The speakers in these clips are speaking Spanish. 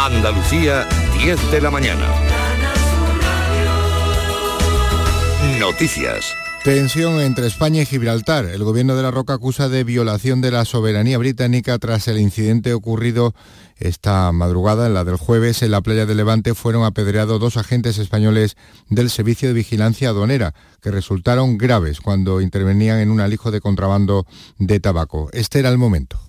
Andalucía, 10 de la mañana. Noticias. Tensión entre España y Gibraltar. El gobierno de la Roca acusa de violación de la soberanía británica tras el incidente ocurrido esta madrugada, en la del jueves, en la playa de Levante fueron apedreados dos agentes españoles del Servicio de Vigilancia Aduanera, que resultaron graves cuando intervenían en un alijo de contrabando de tabaco. Este era el momento.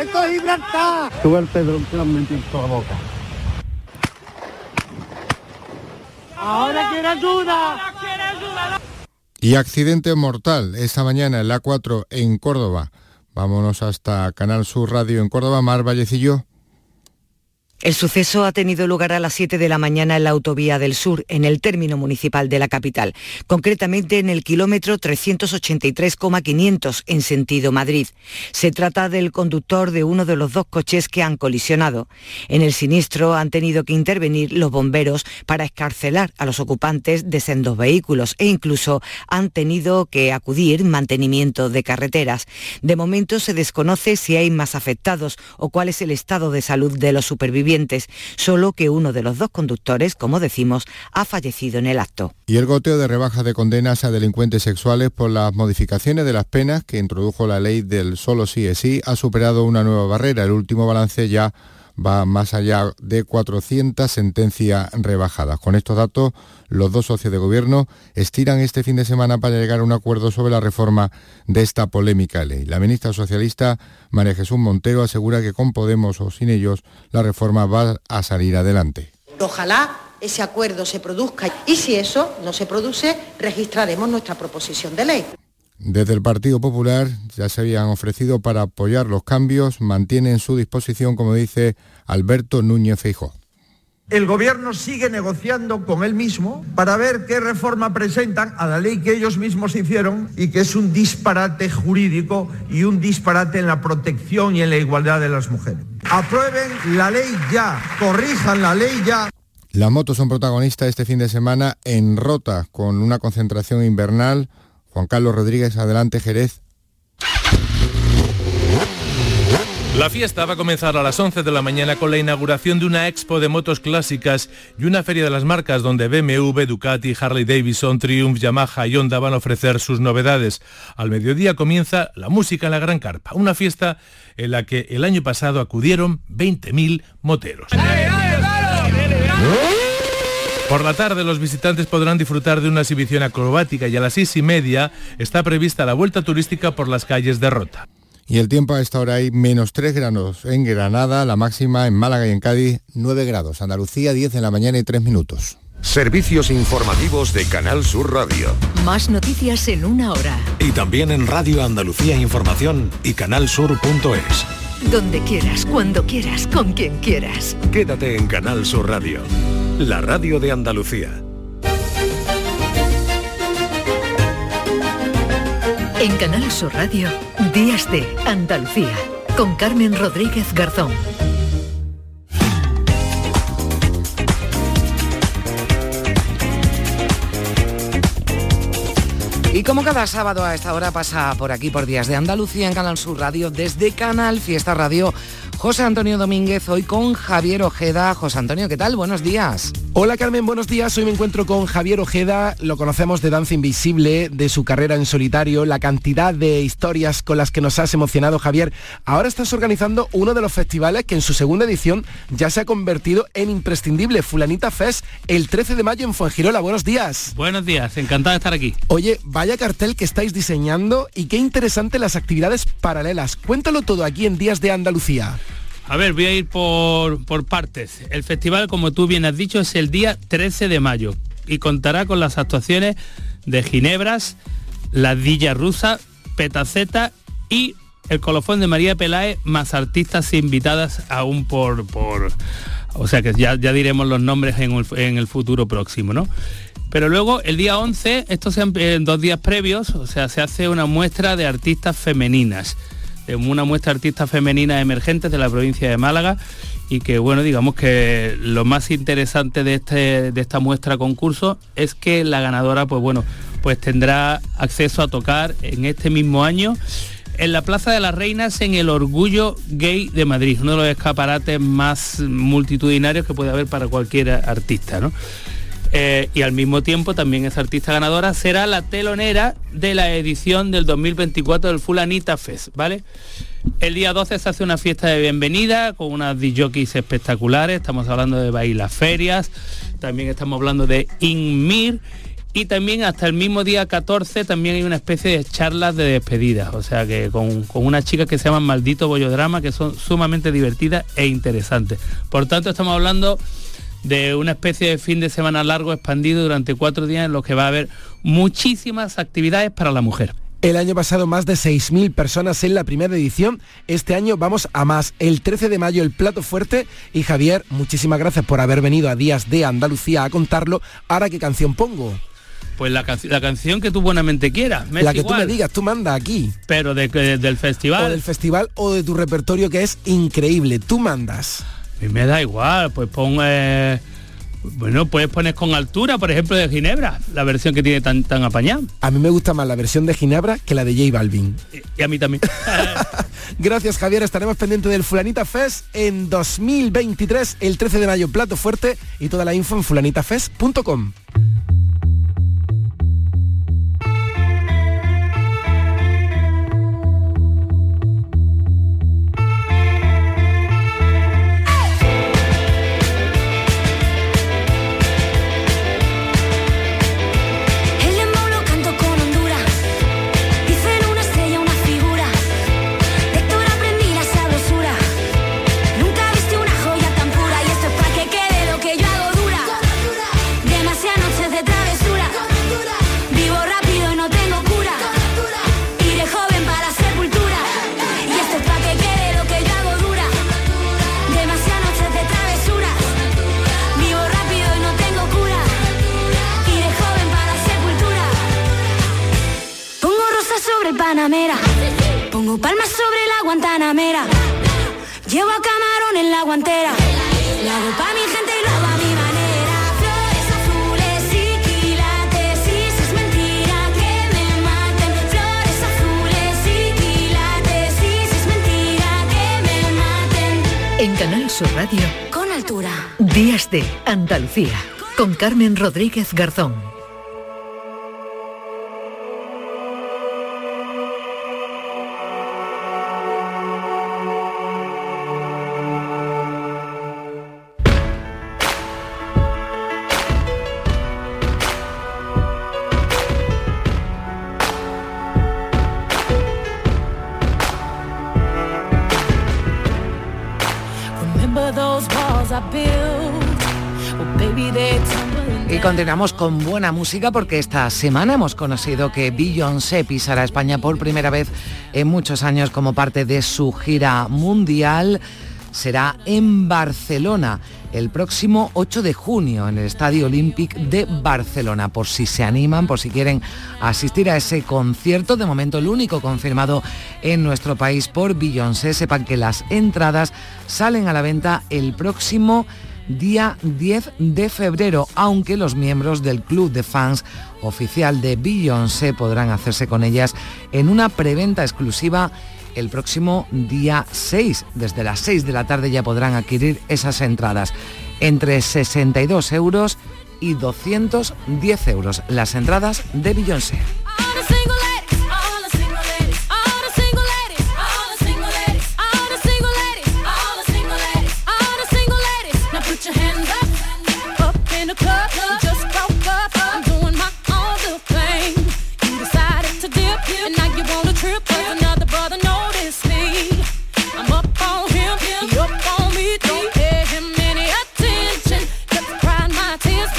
Esto es Gibraltar. el Pedro en toda boca. Ahora quiere ayuda. Y accidente mortal esta mañana en la 4 en Córdoba. Vámonos hasta Canal Sur Radio en Córdoba, Mar Vallecillo. El suceso ha tenido lugar a las 7 de la mañana en la autovía del sur, en el término municipal de la capital, concretamente en el kilómetro 383,500 en sentido Madrid. Se trata del conductor de uno de los dos coches que han colisionado. En el siniestro han tenido que intervenir los bomberos para escarcelar a los ocupantes de sendos vehículos e incluso han tenido que acudir mantenimiento de carreteras. De momento se desconoce si hay más afectados o cuál es el estado de salud de los supervivientes solo que uno de los dos conductores, como decimos, ha fallecido en el acto. Y el goteo de rebaja de condenas a delincuentes sexuales por las modificaciones de las penas que introdujo la ley del solo sí es sí ha superado una nueva barrera. El último balance ya va más allá de 400 sentencias rebajadas. Con estos datos, los dos socios de gobierno estiran este fin de semana para llegar a un acuerdo sobre la reforma de esta polémica ley. La ministra socialista María Jesús Montero asegura que con Podemos o sin ellos la reforma va a salir adelante. Ojalá ese acuerdo se produzca y si eso no se produce, registraremos nuestra proposición de ley. Desde el Partido Popular ya se habían ofrecido para apoyar los cambios, mantienen su disposición, como dice Alberto Núñez Feijó. El gobierno sigue negociando con él mismo para ver qué reforma presentan a la ley que ellos mismos hicieron y que es un disparate jurídico y un disparate en la protección y en la igualdad de las mujeres. Aprueben la ley ya, corrijan la ley ya. Las motos son protagonistas este fin de semana en Rota, con una concentración invernal Juan Carlos Rodríguez, adelante Jerez. La fiesta va a comenzar a las 11 de la mañana con la inauguración de una expo de motos clásicas y una feria de las marcas donde BMW, Ducati, Harley Davidson, Triumph, Yamaha y Honda van a ofrecer sus novedades. Al mediodía comienza la música en la Gran Carpa, una fiesta en la que el año pasado acudieron 20.000 moteros. Por la tarde los visitantes podrán disfrutar de una exhibición acrobática y a las seis y media está prevista la vuelta turística por las calles de Rota. Y el tiempo a esta hora hay menos 3 grados en Granada, la máxima en Málaga y en Cádiz 9 grados, Andalucía 10 en la mañana y 3 minutos. Servicios informativos de Canal Sur Radio. Más noticias en una hora. Y también en Radio Andalucía Información y canalsur.es. Donde quieras, cuando quieras, con quien quieras. Quédate en Canal Sur Radio la radio de Andalucía. En Canal Sur Radio, Días de Andalucía, con Carmen Rodríguez Garzón. Y como cada sábado a esta hora pasa por aquí por Días de Andalucía en Canal Sur Radio, desde Canal Fiesta Radio José Antonio Domínguez, hoy con Javier Ojeda. José Antonio, ¿qué tal? Buenos días. Hola Carmen, buenos días. Hoy me encuentro con Javier Ojeda, lo conocemos de Danza Invisible, de su carrera en solitario, la cantidad de historias con las que nos has emocionado Javier. Ahora estás organizando uno de los festivales que en su segunda edición ya se ha convertido en imprescindible, Fulanita Fest, el 13 de mayo en Fuengirola. Buenos días. Buenos días, encantado de estar aquí. Oye, vaya cartel que estáis diseñando y qué interesante las actividades paralelas. Cuéntalo todo aquí en Días de Andalucía. A ver, voy a ir por, por partes. El festival, como tú bien has dicho, es el día 13 de mayo y contará con las actuaciones de Ginebras, La Dilla Rusa, Petaceta y el colofón de María Peláez, más artistas invitadas aún por... por o sea que ya, ya diremos los nombres en el, en el futuro próximo, ¿no? Pero luego el día 11, estos en dos días previos, o sea, se hace una muestra de artistas femeninas una muestra de artistas femeninas emergentes de la provincia de Málaga y que bueno, digamos que lo más interesante de, este, de esta muestra concurso es que la ganadora pues bueno, pues tendrá acceso a tocar en este mismo año en la Plaza de las Reinas en el Orgullo Gay de Madrid, uno de los escaparates más multitudinarios que puede haber para cualquier artista. ¿no? Eh, y al mismo tiempo también esa artista ganadora será la telonera de la edición del 2024 del Fulanita Fest, ¿vale? El día 12 se hace una fiesta de bienvenida con unas DJs espectaculares, estamos hablando de Bailas Ferias, también estamos hablando de Inmir y también hasta el mismo día 14 también hay una especie de charlas de despedida, o sea que con, con unas chicas que se llaman Maldito Bollodrama, que son sumamente divertidas e interesantes. Por tanto, estamos hablando de una especie de fin de semana largo expandido durante cuatro días en los que va a haber muchísimas actividades para la mujer. El año pasado más de 6.000 personas en la primera edición. Este año vamos a más. El 13 de mayo el plato fuerte. Y Javier, muchísimas gracias por haber venido a Días de Andalucía a contarlo. Ahora, ¿qué canción pongo? Pues la, canción que tú buenamente quieras. la que tú me digas, tú manda aquí. Pero del festival. O del festival o de tu repertorio que es increíble. Tú mandas. Y me da igual, pues pon... Eh, bueno, puedes poner con altura, por ejemplo, de Ginebra, la versión que tiene tan, tan apañada. A mí me gusta más la versión de Ginebra que la de J Balvin. Y, a mí también. Gracias, Javier. Estaremos pendientes del Fulanita Fest en 2023, el 13 de mayo, plato fuerte y toda la info en fulanitafest.com. Pongo palmas sobre la guantanamera. Llevo a camarón en la guantera. La hago pa' mi gente y lo hago a mi manera. Flores azules y quilates. Y si es mentira que me maten. Flores azules y quilates. Y si es mentira que me maten. En Canal Sur Radio. Con altura. Días de Andalucía. Con Carmen Rodríguez Garzón. Con buena música porque esta semana hemos conocido que Beyoncé pisará España por primera vez en muchos años como parte de su gira mundial. Será en Barcelona el próximo 8 de junio en el Estadio Olímpic de Barcelona. Por si se animan, por si quieren asistir a ese concierto, de momento el único confirmado en nuestro país por Beyoncé, sepan que las entradas salen a la venta el próximo día 10 de febrero, aunque los miembros del club de fans oficial de Beyoncé podrán hacerse con ellas en una preventa exclusiva el próximo día 6. Desde las 6 de la tarde ya podrán adquirir esas entradas entre 62 euros y 210 euros las entradas de Beyoncé.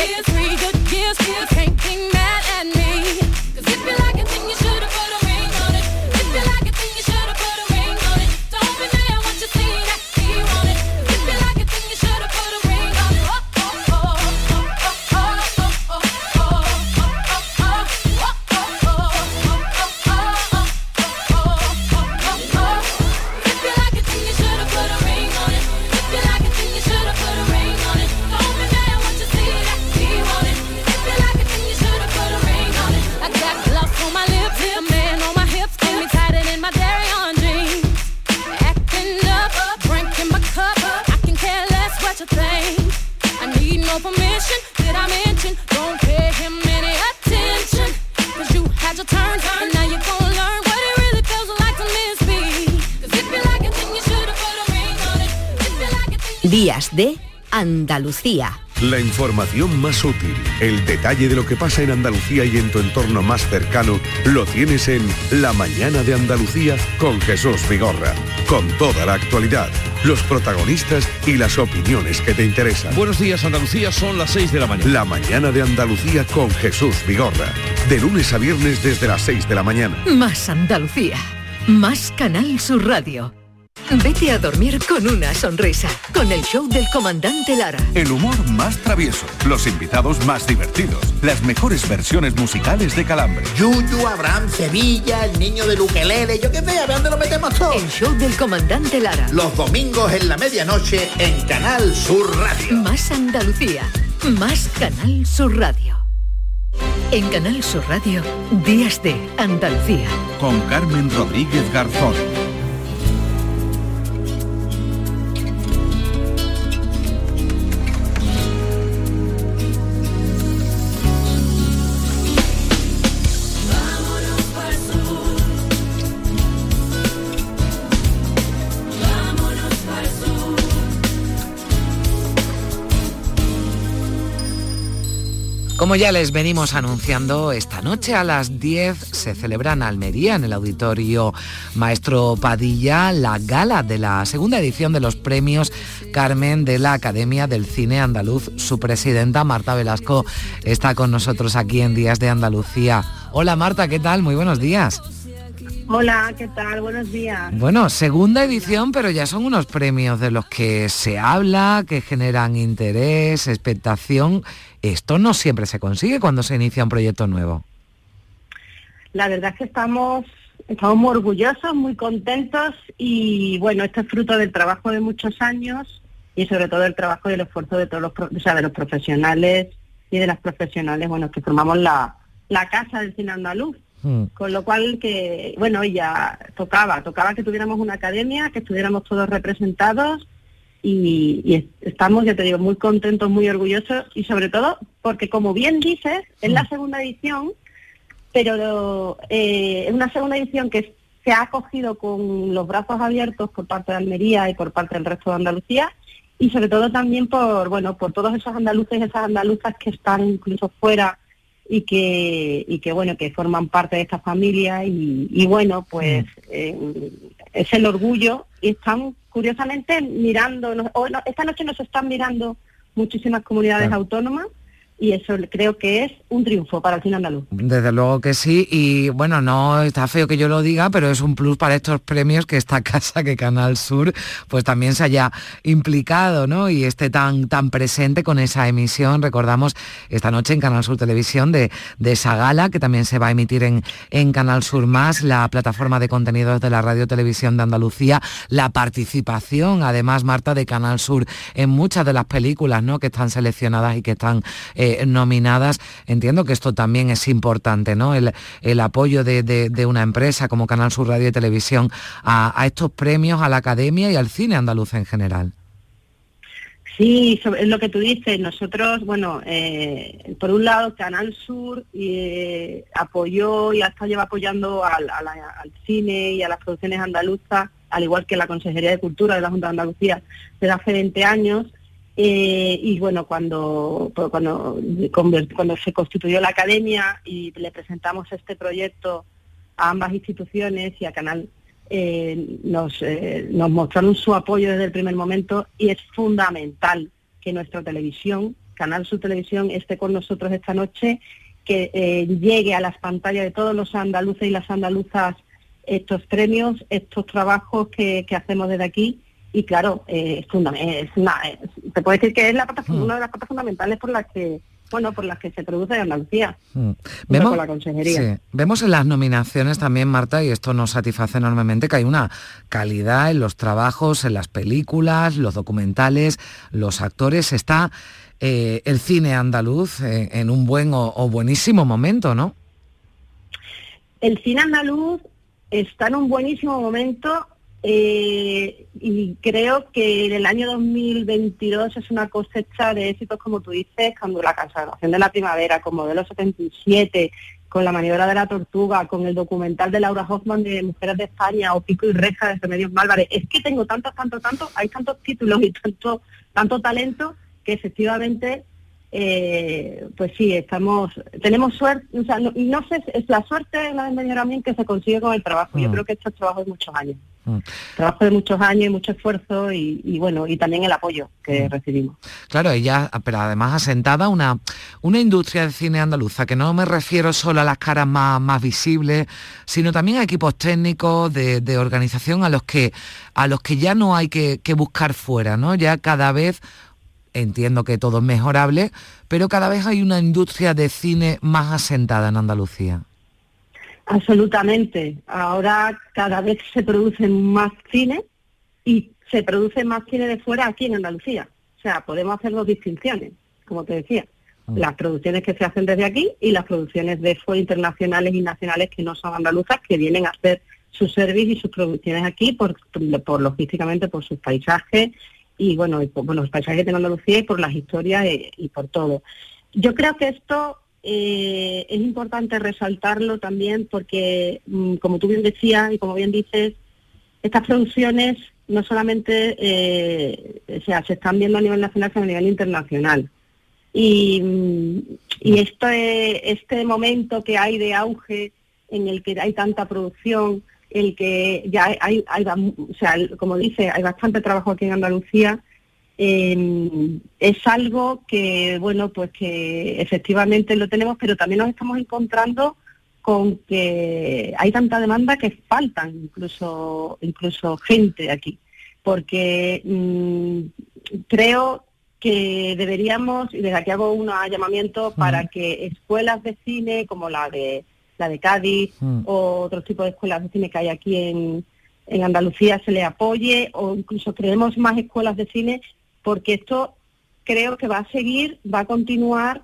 Give me the gifts can't deny. Andalucía. La información más útil, el detalle de lo que pasa en Andalucía y en tu entorno más cercano, lo tienes en La Mañana de Andalucía con Jesús Vigorra. Con toda la actualidad, los protagonistas y las opiniones que te interesan. Buenos días Andalucía, son las 6 de la mañana. La Mañana de Andalucía con Jesús Vigorra. De lunes a viernes desde las 6 de la mañana. Más Andalucía. Más Canal Sur Radio. Vete a dormir con una sonrisa. Con el show del comandante Lara. El humor más travieso, los invitados más divertidos, las mejores versiones musicales de Calambre. Yuyu, Abraham, Sevilla, el niño de Ukelele, yo qué sé, a ver dónde lo metemos todo. El show del comandante Lara. Los domingos en la medianoche en Canal Sur Radio. Más Andalucía. Más Canal Sur Radio. En Canal Sur Radio, Días de Andalucía. Con Carmen Rodríguez Garzón. Como ya les venimos anunciando, esta noche a las 10 se celebra en Almería, en el auditorio Maestro Padilla, la gala de la segunda edición de los premios Carmen de la Academia del Cine Andaluz. Su presidenta, Marta Velasco, está con nosotros aquí en Días de Andalucía. Hola Marta, ¿qué tal? Muy buenos días. Hola, ¿qué tal? Buenos días. Bueno, segunda edición, pero ya son unos premios de los que se habla, que generan interés, expectación. Esto no siempre se consigue cuando se inicia un proyecto nuevo. La verdad es que estamos, estamos muy orgullosos, muy contentos y bueno, esto es fruto del trabajo de muchos años y sobre todo el trabajo y el esfuerzo de todos los, o sea, de los profesionales y de las profesionales, bueno, que formamos la, la casa del cine andaluz. Con lo cual que, bueno, ya tocaba, tocaba que tuviéramos una academia, que estuviéramos todos representados y, y es- estamos, ya te digo, muy contentos, muy orgullosos y sobre todo porque como bien dices, es la segunda edición, pero eh, es una segunda edición que se ha acogido con los brazos abiertos por parte de Almería y por parte del resto de Andalucía y sobre todo también por, bueno, por todos esos andaluces y esas andaluzas que están incluso fuera y que y que bueno que forman parte de esta familia y, y bueno pues eh, es el orgullo y están curiosamente mirando hoy no- esta noche nos están mirando muchísimas comunidades Claro. autónomas y eso creo que es un triunfo para el cine andaluz Desde luego que sí, y bueno, no está feo que yo lo diga, pero es un plus para estos premios que esta casa, que Canal Sur, pues también se haya implicado, ¿no? Y esté tan, tan presente con esa emisión. Recordamos esta noche en Canal Sur Televisión de, de esa gala, que también se va a emitir en, en Canal Sur Más, la plataforma de contenidos de la Radio Televisión de Andalucía, la participación, además, Marta, de Canal Sur en muchas de las películas, ¿no? Que están seleccionadas y que están eh, nominadas. Entiendo que esto también es importante, ¿no? El, el apoyo de, de- una empresa como Canal Sur Radio y Televisión a, estos premios, a la academia y al cine andaluz en general. Sí, es lo que tú dices. Nosotros, bueno, eh, por un lado, Canal Sur eh, apoyó y hasta lleva apoyando al, a la- al cine y a las producciones andaluzas, al igual que la Consejería de Cultura de la Junta de Andalucía desde hace 20 años. Eh, y bueno, cuando, cuando, cuando se constituyó la academia y le presentamos este proyecto a ambas instituciones y a Canal eh, nos, eh, nos mostraron su apoyo desde el primer momento y es fundamental que nuestra televisión, Canal Sur Televisión, esté con nosotros esta noche, que llegue a las pantallas de todos los andaluces y las andaluzas estos premios, estos trabajos que hacemos desde aquí y claro, eh, es es una- es- te puedo decir que es la pata- una de las patas fundamentales por las que bueno por las que se produce en Andalucía. Mm. junto con la consejería. sí, vemos en las nominaciones también, Marta, y esto nos satisface enormemente, que hay una calidad en los trabajos, en las películas, los documentales, los actores. Está eh, el cine andaluz eh, en un buen o, o buenísimo momento, ¿no? El cine andaluz está en un buenísimo momento Eh, y creo que en el año 2022 es una cosecha de éxitos, como tú dices, cuando la consagración de la primavera, con modelo 77, con la maniobra de la tortuga, con el documental de Laura Hoffman de Mujeres de España o Pico y Reja de Remedios Málvarez. Es que tengo tantos, tantos, tantos, hay tantos títulos y tanto, tanto talento que efectivamente eh, pues sí, estamos, tenemos suerte, o sea, no, no sé, es la suerte una vez que se consigue con el trabajo. Yo Mm. creo que esto es trabajo de muchos años. Mm. Trabajo de muchos años y mucho esfuerzo y, y bueno, y también el apoyo que recibimos. Claro, ella, pero además asentada una, una industria de cine andaluza, que no me refiero solo a las caras más, más visibles, sino también a equipos técnicos de, de organización a los que a los que ya no hay que, que buscar fuera, ¿no? Ya cada vez entiendo que todo es mejorable, pero cada vez hay una industria de cine más asentada en Andalucía. Absolutamente. Ahora cada vez se producen más cine y se produce más cine de fuera aquí en Andalucía. O sea, podemos hacer dos distinciones, como te decía. Las producciones que se hacen desde aquí y las producciones de fuera internacionales y nacionales que no son andaluzas, que vienen a hacer sus servicios y sus producciones aquí por, por logísticamente por sus paisajes y bueno, y por, por los paisajes tiene Andalucía y por las historias y, y por todo. Yo creo que esto eh, es importante resaltarlo también porque, mm, como tú bien decías y como bien dices, estas producciones no solamente eh, o sea, se están viendo a nivel nacional, sino a nivel internacional. Y, mm, y esto es- este momento que hay de auge en el que hay tanta producción, el que ya hay, hay, o sea, como dice, hay bastante trabajo aquí en Andalucía, eh, es algo que, bueno, pues que efectivamente lo tenemos, pero también nos estamos encontrando con que hay tanta demanda que faltan incluso, incluso gente aquí, porque mm, creo que deberíamos, y desde aquí hago un llamamiento para que escuelas de cine como la de la de Cádiz o otros tipos de escuelas de cine que hay aquí en, en Andalucía se le apoye o incluso creemos más escuelas de cine porque esto creo que va a seguir, va a continuar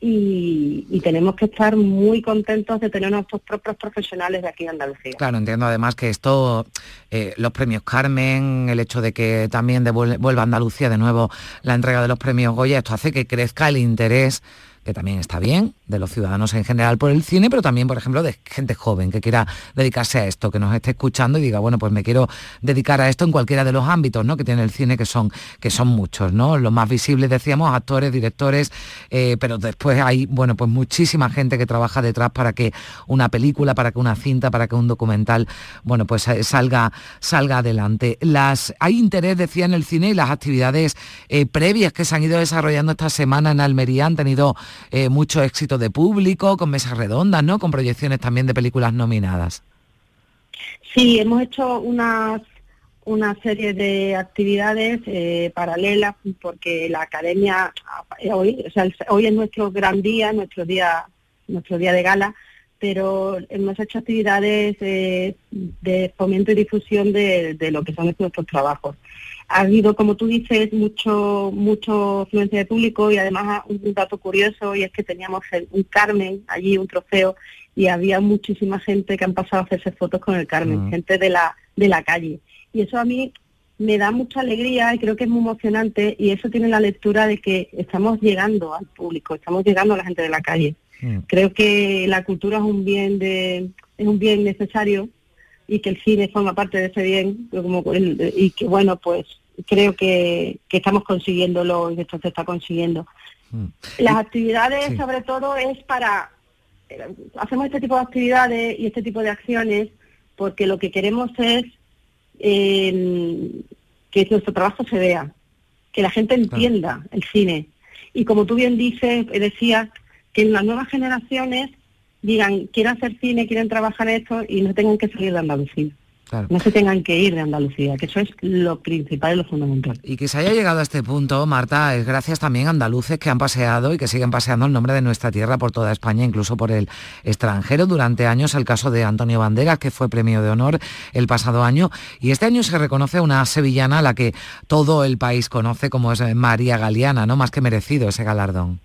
y, tenemos que estar muy contentos de tener nuestros propios profesionales de aquí en Andalucía. Claro, entiendo además que esto, eh, los premios Carmen, el hecho de que también devuel- vuelva a Andalucía de nuevo la entrega de los premios Goya, esto hace que crezca el interés que también está bien, de los ciudadanos en general por el cine, pero también, por ejemplo, de gente joven que quiera dedicarse a esto, que nos esté escuchando y diga, bueno, pues me quiero dedicar a esto en cualquiera de los ámbitos ¿no? que tiene el cine, que son, que son muchos, ¿no? Los más visibles, decíamos, actores, directores, eh, pero después hay, bueno, pues muchísima gente que trabaja detrás para que una película, para que una cinta, para que un documental, bueno, pues eh, salga, salga adelante. Las, hay interés, decía, en el cine y las actividades eh, previas que se han ido desarrollando esta semana en Almería han tenido eh, mucho éxito de público, con mesas redondas, ¿no? Con proyecciones también de películas nominadas. Sí, hemos hecho unas una serie de actividades eh, paralelas porque la academia eh, hoy, o sea, hoy es nuestro gran día, nuestro día, nuestro día de gala, pero hemos hecho actividades eh, de fomento y difusión de, de lo que son nuestros trabajos. Ha habido, como tú dices, mucho mucho afluencia de público y además un dato curioso y es que teníamos el- un Carmen allí, un trofeo, y había muchísima gente que han pasado a hacerse fotos con el Carmen, Mm. gente de la de la calle. Y eso a mí me da mucha alegría y creo que es muy emocionante y eso tiene la lectura de que estamos llegando al público, estamos llegando a la gente de la calle. Creo que la cultura es un bien de es un bien necesario y que el cine forma parte de ese bien como y que bueno pues creo que, que estamos consiguiéndolo y que esto se está consiguiendo. Las actividades sí. sobre todo es para eh, hacemos este tipo de actividades y este tipo de acciones porque lo que queremos es eh, que nuestro trabajo se vea, que la gente entienda el cine. Y como tú bien dices, decías, que en las nuevas generaciones digan, quieren hacer cine, quieren trabajar esto y no tengan que salir de Andalucía. Claro. No se tengan que ir de Andalucía, que eso es lo principal y lo fundamental. Y que se haya llegado a este punto, Marta, es gracias también a andaluces que han paseado y que siguen paseando el nombre de nuestra tierra por toda España, incluso por el extranjero. Durante años el caso de Antonio Banderas, que fue premio de honor el pasado año. Y este año se reconoce a una sevillana a la que todo el país conoce como es María Galeana, ¿no? Más que merecido ese galardón.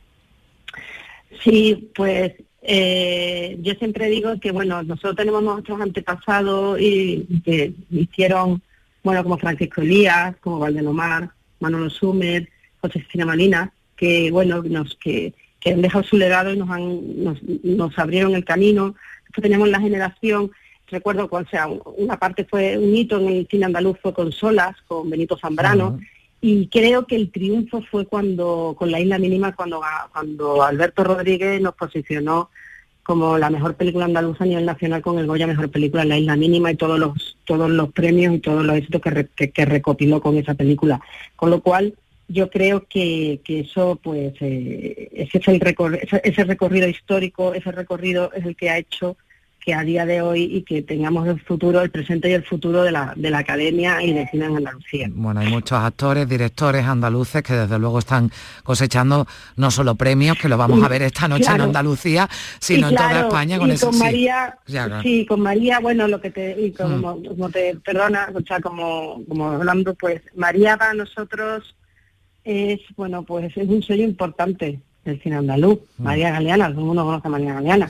Sí, pues eh, yo siempre digo que, bueno, nosotros tenemos nuestros antepasados y, que hicieron bueno, como Francisco Elías, como Valdenomar, Manolo Sumer, Josefina Malina, que bueno, nos, que, que han dejado su legado y nos, han, nos, nos abrieron el camino. Después teníamos la generación, recuerdo, o sea, una parte fue un hito en el cine andaluz fue con Solas, con Benito Zambrano, y creo que el triunfo fue cuando, con la isla mínima, cuando, cuando Alberto Rodríguez nos posicionó como la mejor película andaluza a nivel nacional con el Goya Mejor Película en la Isla Mínima y todos los todos los premios y todos los éxitos que, que, recopiló con esa película. Con lo cual, yo creo que, eso, pues, eh, ese, es el ese recorrido histórico, ese recorrido es el que ha hecho que a día de hoy y que tengamos el futuro, el presente y el futuro de la, de la academia y de cine en Andalucía. Bueno, hay muchos actores, directores andaluces que desde luego están cosechando no solo premios, que lo vamos a ver esta noche en Andalucía, sino en toda España con eso. Con María, sí. con María, bueno, lo que te, y como, mm. como te perdona, o sea, como, como hablando, pues María para nosotros es, bueno, pues es un sello importante del cine andaluz. Mm. María Galeana, todo el mundo conoce a María Galeana.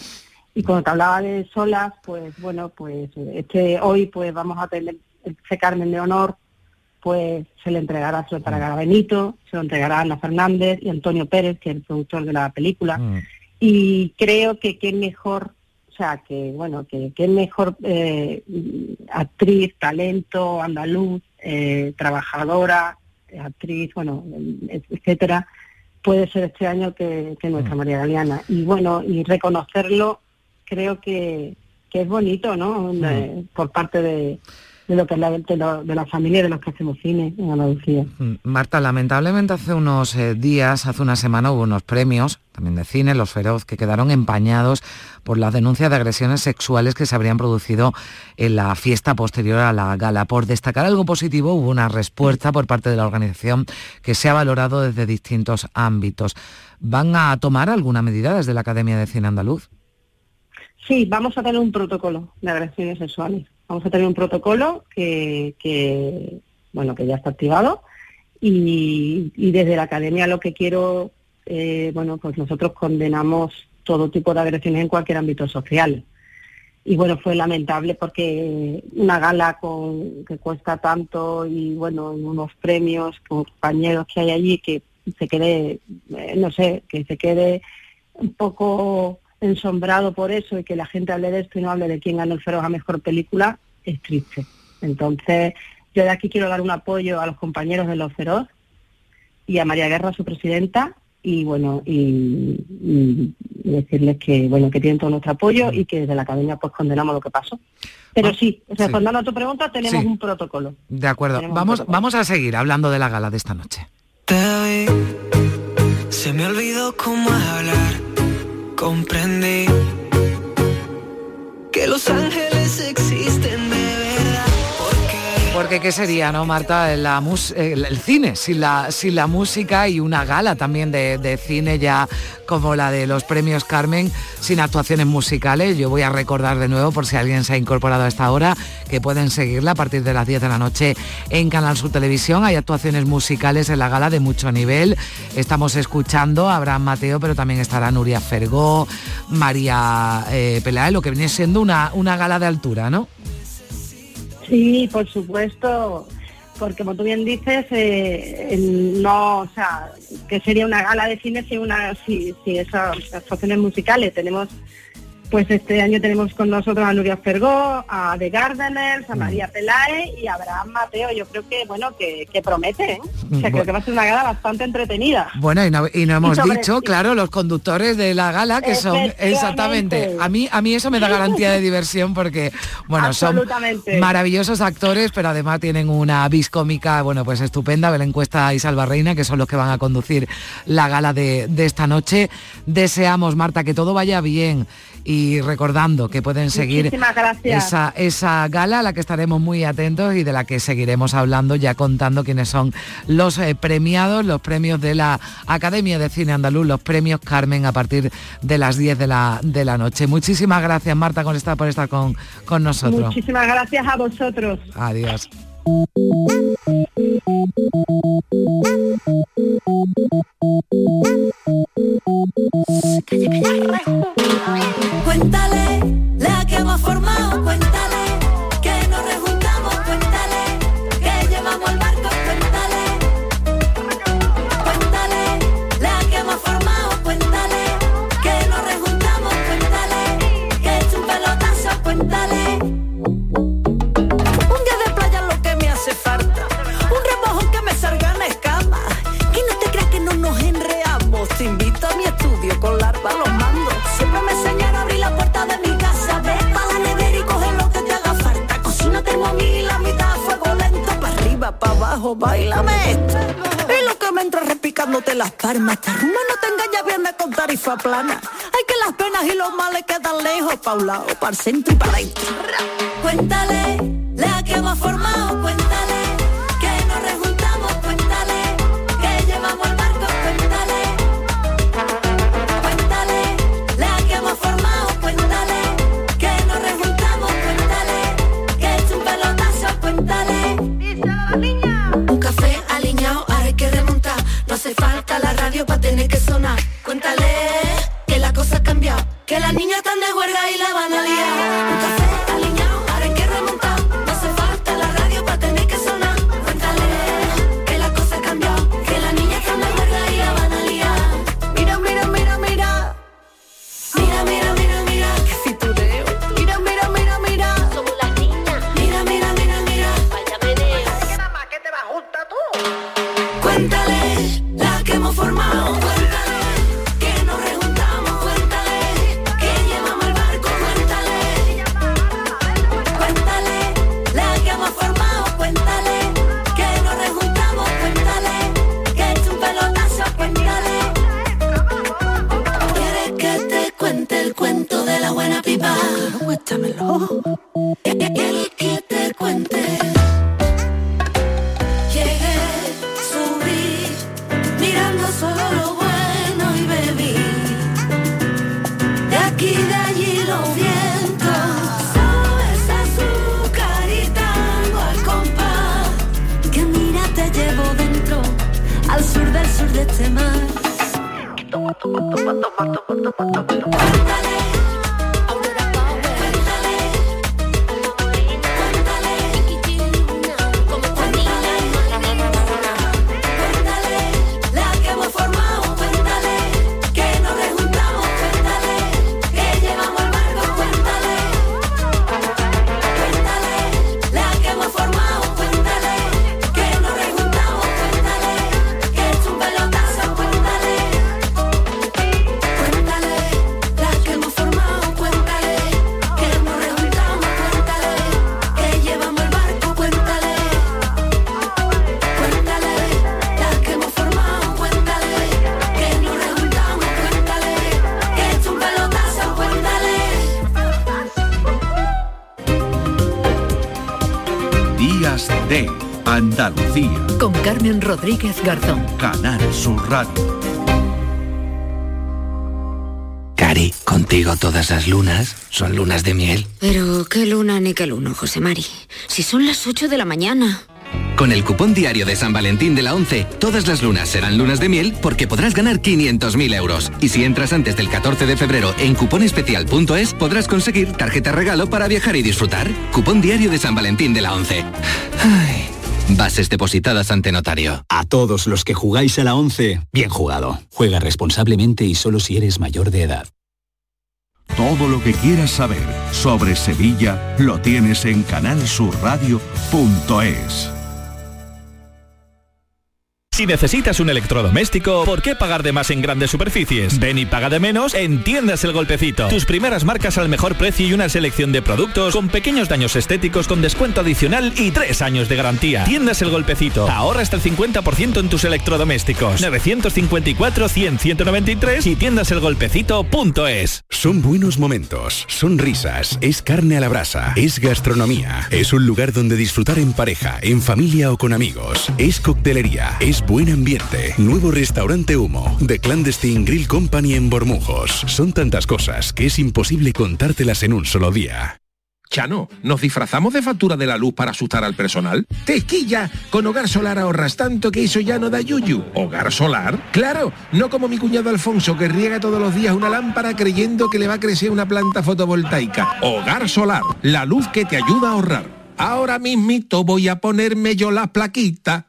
Y cuando te hablaba de solas, pues bueno, pues este hoy pues vamos a tener ese Carmen de Honor, pues se le entregará, se lo entregará a Benito, se lo entregará a Ana Fernández y Antonio Pérez, que es el productor de la película. Mm. Y creo que qué mejor, o sea, que bueno, que qué mejor eh, actriz, talento, andaluz, eh, trabajadora, actriz, bueno, etcétera, puede ser este año que, nuestra mm. María Galeana. Y bueno, y reconocerlo creo que, es bonito, ¿no? por parte de, lo que es la, de, la familia de los que hacemos cine en Andalucía. Mm, Marta, lamentablemente hace unos eh, días, hace una semana hubo unos premios, también de cine, Los Feroz, que quedaron empañados por las denuncias de agresiones sexuales que se habrían producido en la fiesta posterior a la gala. Por destacar algo positivo, hubo una respuesta por parte de la organización que se ha valorado desde distintos ámbitos. ¿Van a tomar alguna medida desde la Academia de Cine Andaluz? Sí, vamos a tener un protocolo de agresiones sexuales. Vamos a tener un protocolo que, bueno, que ya está activado y, desde la academia lo que quiero, eh, bueno, pues nosotros condenamos todo tipo de agresiones en cualquier ámbito social. Y bueno, fue lamentable porque una gala con, que cuesta tanto y bueno, unos premios compañeros que hay allí que se quede, eh, no sé, que se quede un poco ensombrado por eso y que la gente hable de esto y no hable de quién ganó el Feroz a Mejor Película, es triste. Entonces, yo de aquí quiero dar un apoyo a los compañeros de Los Feroz y a María Guerra, su presidenta, y bueno, y, decirles que bueno que tienen todo nuestro apoyo y que desde la academia pues condenamos lo que pasó. Pero sí, respondiendo a tu pregunta, tenemos un protocolo. De acuerdo. vamos, vamos a seguir hablando de la gala de esta noche. se me olvidó cómo hablar comprendí que los ángeles existen. Porque qué sería, ¿no, Marta? La el, cine, sin la, sin la música y una gala también de, de, cine ya como la de los premios Carmen, sin actuaciones musicales. Yo voy a recordar de nuevo, por si alguien se ha incorporado a esta hora, que pueden seguirla a partir de las 10 de la noche en Canal Sur Televisión. Hay actuaciones musicales en la gala de mucho nivel. Estamos escuchando Abraham Mateo, pero también estará Nuria Fergó, María eh, Pelae, lo que viene siendo una, una gala de altura, ¿no? Sí, por supuesto, porque como tú bien dices, eh, no, o sea, que sería una gala de cine si una, si, si esas actuaciones musicales tenemos pues este año tenemos con nosotros a Nuria Fergó, a The Gardeners, a mm. María Pelae y a Abraham Mateo. Yo creo que, bueno, que, promete, ¿eh? O sea, creo que va a ser una gala bastante entretenida. Bueno, y no, hemos dicho, claro, los conductores de la gala, que son exactamente. A mí, a mí eso me da garantía de diversión porque, bueno, son maravillosos actores, pero además tienen una vis cómica, bueno, pues estupenda. Belén Cuesta y Salva Reina, que son los que van a conducir la gala de, de esta noche. Deseamos, Marta, que todo vaya bien y recordando que pueden seguir esa, esa gala a la que estaremos muy atentos y de la que seguiremos hablando ya contando quiénes son los eh, premiados, los premios de la Academia de Cine Andaluz, los premios Carmen a partir de las 10 de la, de la noche. Muchísimas gracias Marta por estar, por estar con, con nosotros. Muchísimas gracias a vosotros. Adiós. Cuéntale que nos rejuntamos, cuéntale abajo, bailame esta. Y lo que me entra repicándote las palmas, esta rumba no te engañas bien con tarifa plana. Hay que las penas y los males quedan lejos, pa' un lado, para el centro y para adentro. Cuéntale, la que hemos formado, cuéntale, radio para tener que sonar. Cuéntale que la cosa ha cambiado, que las niñas están de huelga y la van a liar. Andalucía. Con Carmen Rodríguez Garzón. Canal Sur Radio. Cari, contigo todas las lunas son lunas de miel. Pero qué luna ni qué luno, José Mari. Si son las 8 de la mañana. Con el cupón diario de San Valentín de la 11, todas las lunas serán lunas de miel porque podrás ganar 500.000 euros. Y si entras antes del 14 de febrero en cuponespecial.es, podrás conseguir tarjeta regalo para viajar y disfrutar. Cupón diario de San Valentín de la 11. Ay, bases depositadas ante notario. A todos los que jugáis a la 11, bien jugado. Juega responsablemente y solo si eres mayor de edad. Todo lo que quieras saber sobre Sevilla lo tienes en canalsurradio.es. Si necesitas un electrodoméstico, ¿por qué pagar de más en grandes superficies? Ven y paga de menos en Tiendas El Golpecito. Tus primeras marcas al mejor precio y una selección de productos con pequeños daños estéticos con descuento adicional y tres años de garantía. Tiendas El Golpecito. Ahorra hasta el 50% en tus electrodomésticos. 954-100-193 y tiendaselgolpecito.es. Son buenos momentos, son risas, es carne a la brasa, es gastronomía, es un lugar donde disfrutar en pareja, en familia o con amigos, es coctelería, es buen ambiente, nuevo restaurante Humo, The Clandestine Grill Company en Bormujos. Son tantas cosas que es imposible contártelas en un solo día. Chano, ¿nos disfrazamos de factura de la luz para asustar al personal? ¡Tequilla! Con Hogar Solar ahorras tanto que eso ya no da yuyu. ¿Hogar Solar? ¡Claro! No como mi cuñado Alfonso que riega todos los días una lámpara creyendo que le va a crecer una planta fotovoltaica. Hogar Solar, la luz que te ayuda a ahorrar. Ahora mismito voy a ponerme yo la plaquita.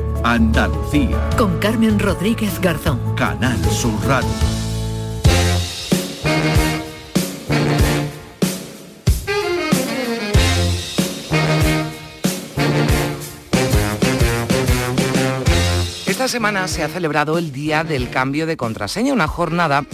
Andalucía. Con Carmen Rodríguez Garzón. Canal Sur Radio. Esta semana se ha celebrado el Día del Cambio de Contraseña, una jornada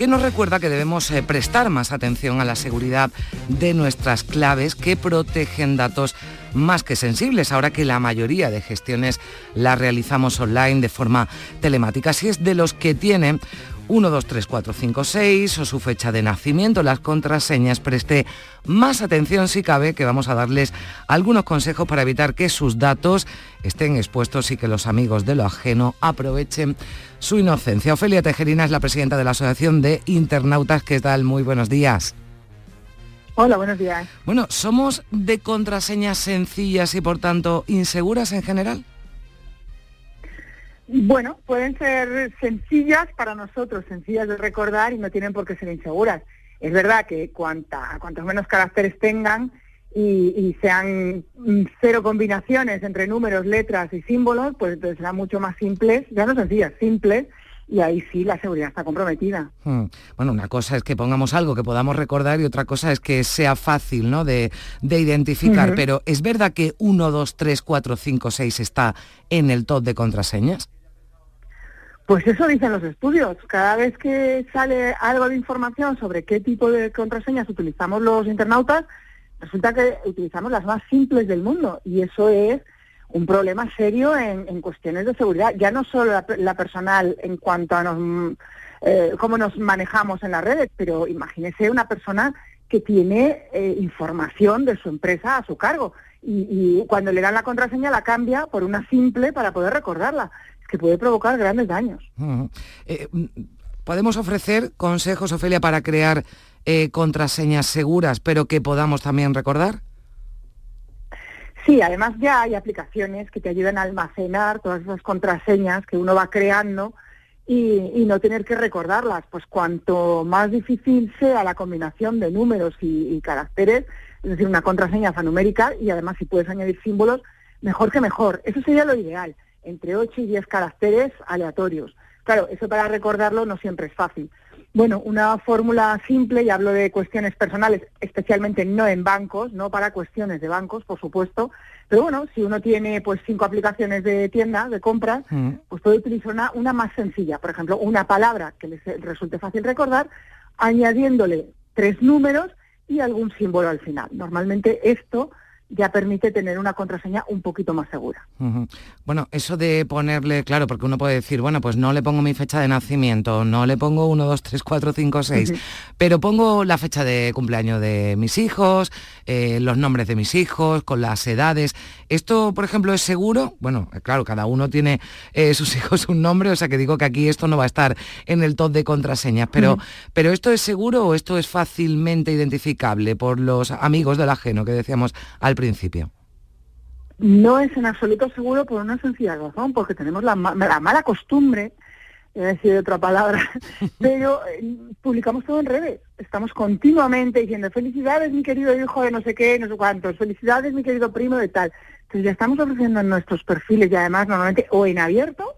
que nos recuerda que debemos eh, prestar más atención a la seguridad de nuestras claves que protegen datos más que sensibles, ahora que la mayoría de gestiones las realizamos online de forma telemática. Si es de los que tienen 1, 2, 3, 4, 5, 6 o su fecha de nacimiento, las contraseñas, preste más atención si cabe, que vamos a darles algunos consejos para evitar que sus datos estén expuestos y que los amigos de lo ajeno aprovechen su inocencia. Ofelia Tejerina es la presidenta de la Asociación de Internautas. ¿Qué tal? Muy buenos días. Hola, buenos días. Bueno, ¿somos de contraseñas sencillas y por tanto inseguras en general? Bueno, pueden ser sencillas para nosotros, sencillas de recordar y no tienen por qué ser inseguras. Es verdad que cuanta, cuantos menos caracteres tengan y, sean cero combinaciones entre números, letras y símbolos, pues entonces serán mucho más simples, ya no sencillas, simples, y ahí sí la seguridad está comprometida. Hmm. Bueno, una cosa es que pongamos algo que podamos recordar y otra cosa es que sea fácil ¿no? de, identificar, pero ¿es verdad que 1, 2, 3, 4, 5, 6 está en el top de contraseñas? Pues eso dicen los estudios. Cada vez que sale algo de información sobre qué tipo de contraseñas utilizamos los internautas, resulta que utilizamos las más simples del mundo. Y eso es un problema serio en, cuestiones de seguridad, ya no solo la, personal en cuanto a eh, cómo nos manejamos en las redes, pero imagínese una persona que tiene eh, información de su empresa a su cargo. Y, cuando le dan la contraseña la cambia por una simple para poder recordarla que puede provocar grandes daños. Eh, mm, podemos ofrecer consejos, Ofelia, para crear eh, contraseñas seguras, pero que podamos también recordar. Sí, además ya hay aplicaciones que te ayudan a almacenar todas esas contraseñas que uno va creando y, no tener que recordarlas. Pues cuanto más difícil sea la combinación de números y, y caracteres, es decir, una contraseña alfanumérica y además si puedes añadir símbolos, mejor que mejor. Eso sería lo ideal entre 8 y 10 caracteres aleatorios. Claro, eso para recordarlo no siempre es fácil. Bueno, una fórmula simple, y hablo de cuestiones personales, especialmente no en bancos, no para cuestiones de bancos, por supuesto, pero bueno, si uno tiene pues cinco aplicaciones de tienda, de compras, mm. pues puede utilizar una, una más sencilla, por ejemplo, una palabra que les resulte fácil recordar, añadiéndole tres números y algún símbolo al final. Normalmente esto ya permite tener una contraseña un poquito más segura. Bueno, eso de ponerle, claro, porque uno puede decir, bueno, pues no le pongo mi fecha de nacimiento, no le pongo 1, 2, 3, 4, 5, 6, pero pongo la fecha de cumpleaños de mis hijos, eh, los nombres de mis hijos, con las edades. ¿Esto, por ejemplo, es seguro? Bueno, claro, cada uno tiene eh, sus hijos un nombre, o sea que digo que aquí esto no va a estar en el top de contraseñas, pero, pero ¿esto es seguro o esto es fácilmente identificable por los amigos del ajeno que decíamos al principio? No es en absoluto seguro por una sencilla razón, porque tenemos la, mala costumbre, voy a decir otra palabra, pero eh, publicamos todo en redes. Estamos continuamente diciendo felicidades mi querido hijo de no sé qué, no sé cuántos, felicidades mi querido primo de tal. Entonces ya estamos ofreciendo en nuestros perfiles y además normalmente o en abierto,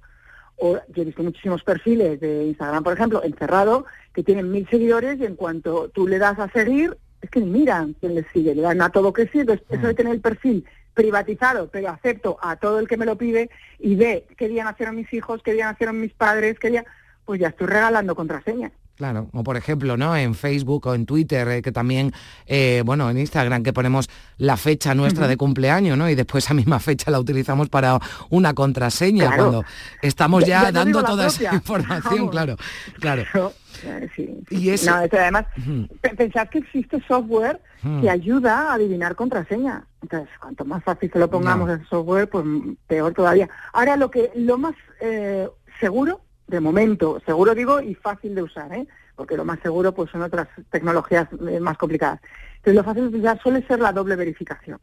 o yo he visto muchísimos perfiles de Instagram, por ejemplo, encerrado, que tienen mil seguidores y en cuanto tú le das a seguir, es que miran quién les sigue, le dan a todo que sí, entonces eso de tener el perfil privatizado, pero acepto a todo el que me lo pide y ve qué día nacieron mis hijos, qué día nacieron mis padres, qué día, pues ya estoy regalando contraseñas. Claro, o por ejemplo, ¿no? En Facebook o en Twitter, eh, que también, eh, bueno, en Instagram, que ponemos la fecha nuestra de cumpleaños, ¿no? Y después esa misma fecha la utilizamos para una contraseña, cuando estamos ya, dando toda esa información, claro, claro. Sí, y eso... además, pensad que existe software que ayuda a adivinar contraseña. Entonces, cuanto más fácil se lo pongamos en software, pues peor todavía. Ahora, lo que lo más eh, seguro, de momento, seguro digo, y fácil de usar, ¿eh? porque lo más seguro pues son otras tecnologías eh, más complicadas. Entonces, lo fácil de utilizar suele ser la doble verificación.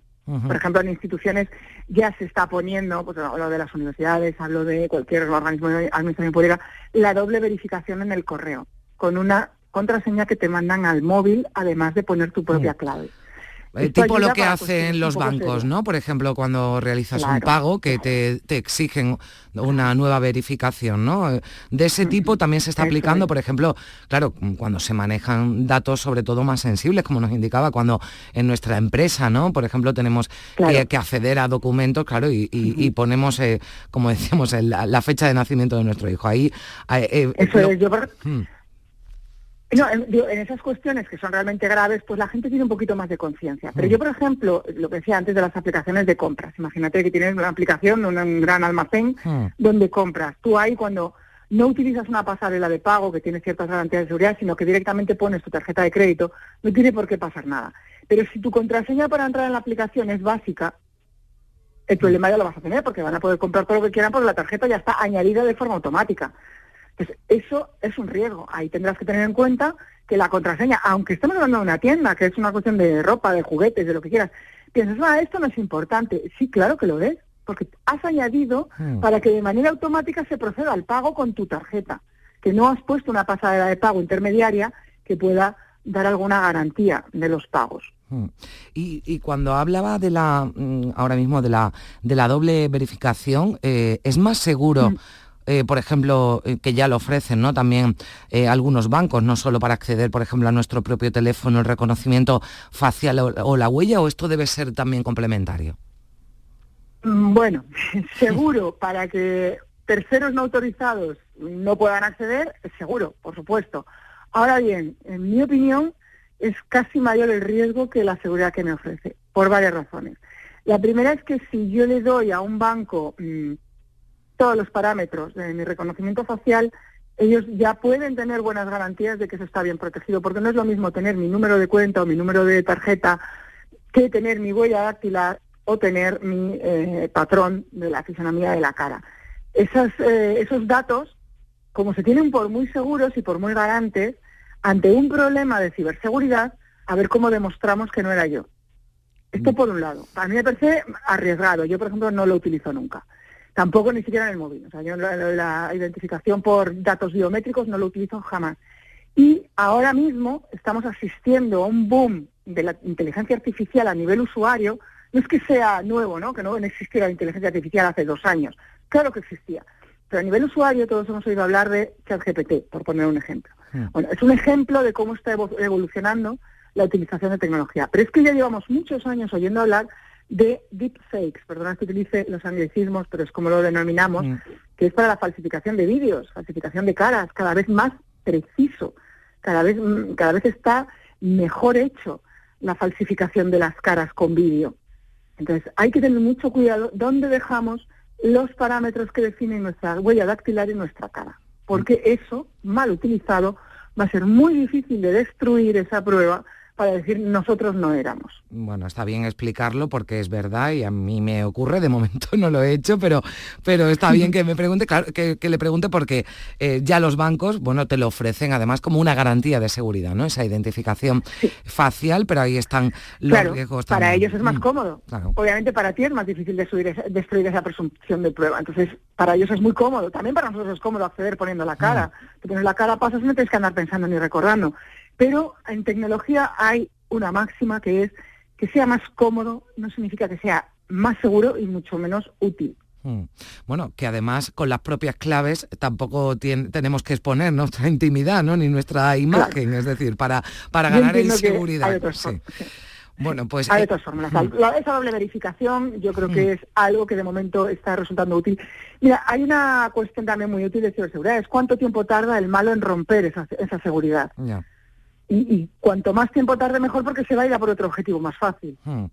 Por ejemplo, en instituciones ya se está poniendo, pues hablo de las universidades, hablo de cualquier organismo de administración pública, la doble verificación en el correo con una contraseña que te mandan al móvil, además de poner tu propia mm. clave. Eh, tipo lo que hacen los bancos. ¿no? Por ejemplo, cuando realizas un pago que te, te exigen una nueva verificación, ¿no? De ese tipo también se está Eso aplicando, es. por ejemplo, claro, cuando se manejan datos sobre todo más sensibles, como nos indicaba, cuando en nuestra empresa, ¿no? Por ejemplo, tenemos que, Claro. que acceder a documentos, claro, y, y- y ponemos, eh, como decíamos, el- la, la fecha de nacimiento de nuestro hijo. Ahí, eh, eh, Eso lo- es, yo por-. No, en, digo, en esas cuestiones que son realmente graves, pues la gente tiene un poquito más de conciencia. Pero Mm. yo, por ejemplo, lo que decía antes de las aplicaciones de compras, imagínate que tienes una aplicación, un, un gran almacén Mm. donde compras. Tú ahí cuando no utilizas una pasarela de pago que tiene ciertas garantías de seguridad, sino que directamente pones tu tarjeta de crédito, no tiene por qué pasar nada. Pero si tu contraseña para entrar en la aplicación es básica, el problema ya lo vas a tener porque van a poder comprar todo lo que quieran porque la tarjeta ya está añadida de forma automática. Entonces, eso es un riesgo. Ahí tendrás que tener en cuenta que la contraseña, aunque estemos hablando de una tienda, que es una cuestión de ropa, de juguetes, de lo que quieras, piensas, ah, esto no es importante. Sí, claro que lo es, porque has añadido Mm. para que de manera automática se proceda al pago con tu tarjeta, que no has puesto una pasarela de pago intermediaria que pueda dar alguna garantía de los pagos. Mm. Y, y cuando hablaba de la, mm, ahora mismo de la, de la doble verificación, eh, ¿es más seguro, eh, por ejemplo, eh, que ya lo ofrecen, ¿no? También eh, algunos bancos, no solo para acceder, por ejemplo, a nuestro propio teléfono, el reconocimiento facial o, la huella, o esto debe ser también complementario? Mm, Bueno, seguro para que terceros no autorizados no puedan acceder, seguro, por supuesto. Ahora bien, en mi opinión, es casi mayor el riesgo que la seguridad que me ofrece, por varias razones. La primera es que si yo le doy a un banco mm, todos los parámetros de mi reconocimiento facial, ellos ya pueden tener buenas garantías de que eso está bien protegido, porque no es lo mismo tener mi número de cuenta o mi número de tarjeta que tener mi huella dactilar o tener mi eh, patrón de la fisonomía de la cara. Esas, eh, esos datos, como se tienen por muy seguros y por muy garantes, ante un problema de ciberseguridad, a ver cómo demostramos que no era yo. Esto por un lado. A mí me parece arriesgado. Yo, por ejemplo, no lo utilizo nunca. Tampoco ni siquiera en el móvil. O sea, yo la, la identificación por datos biométricos no lo utilizo jamás. Y ahora mismo estamos asistiendo a un boom de la inteligencia artificial a nivel usuario. No es que sea nuevo, ¿no? Que no existiera la inteligencia artificial hace dos años. Claro que existía. Pero a nivel usuario todos hemos oído hablar de ChatGPT, por poner un ejemplo. Bueno, es un ejemplo de cómo está evo- evolucionando la utilización de tecnología. Pero es que ya llevamos muchos años oyendo hablar de deepfakes, perdona que utilice los anglicismos, pero es como lo denominamos, que es para la falsificación de vídeos, falsificación de caras, cada vez más preciso, cada vez, mm, cada vez está mejor hecho la falsificación de las caras con vídeo. Entonces, hay que tener mucho cuidado dónde dejamos los parámetros que definen nuestra huella dactilar y nuestra cara, porque eso, mal utilizado, va a ser muy difícil de destruir esa prueba para decir nosotros no éramos. Bueno, está bien explicarlo porque es verdad y a mí me ocurre, de momento no lo he hecho, pero, pero está bien que me pregunte, claro, que, que le pregunte porque eh, ya los bancos, bueno, te lo ofrecen además como una garantía de seguridad, ¿no? Esa identificación facial, pero ahí están los claro, riesgos para ellos es más Mm, cómodo. claro. Obviamente para ti es más difícil destruir esa, destruir esa presunción de prueba. Entonces, para ellos es muy cómodo. También para nosotros es cómodo acceder poniendo la cara. Tú pones la cara, pasas y no tienes que andar pensando ni recordando. Pero en tecnología hay una máxima que es que sea más cómodo no significa que sea más seguro y mucho menos útil. Mm. Bueno, que además con las propias claves tampoco tenemos que exponer nuestra intimidad, ¿no? Ni nuestra imagen, es decir, para, para Yo ganar en seguridad. Bueno, pues... Hay eh, otras fórmulas. mm. La- esa doble verificación yo creo que es algo que de momento está resultando útil. Mira, hay una cuestión también muy útil de ciberseguridad, es cuánto tiempo tarda el malo en romper esa, esa seguridad. Ya. Y, y cuanto más tiempo tarde mejor porque se va a ir a por otro objetivo más fácil. Hmm.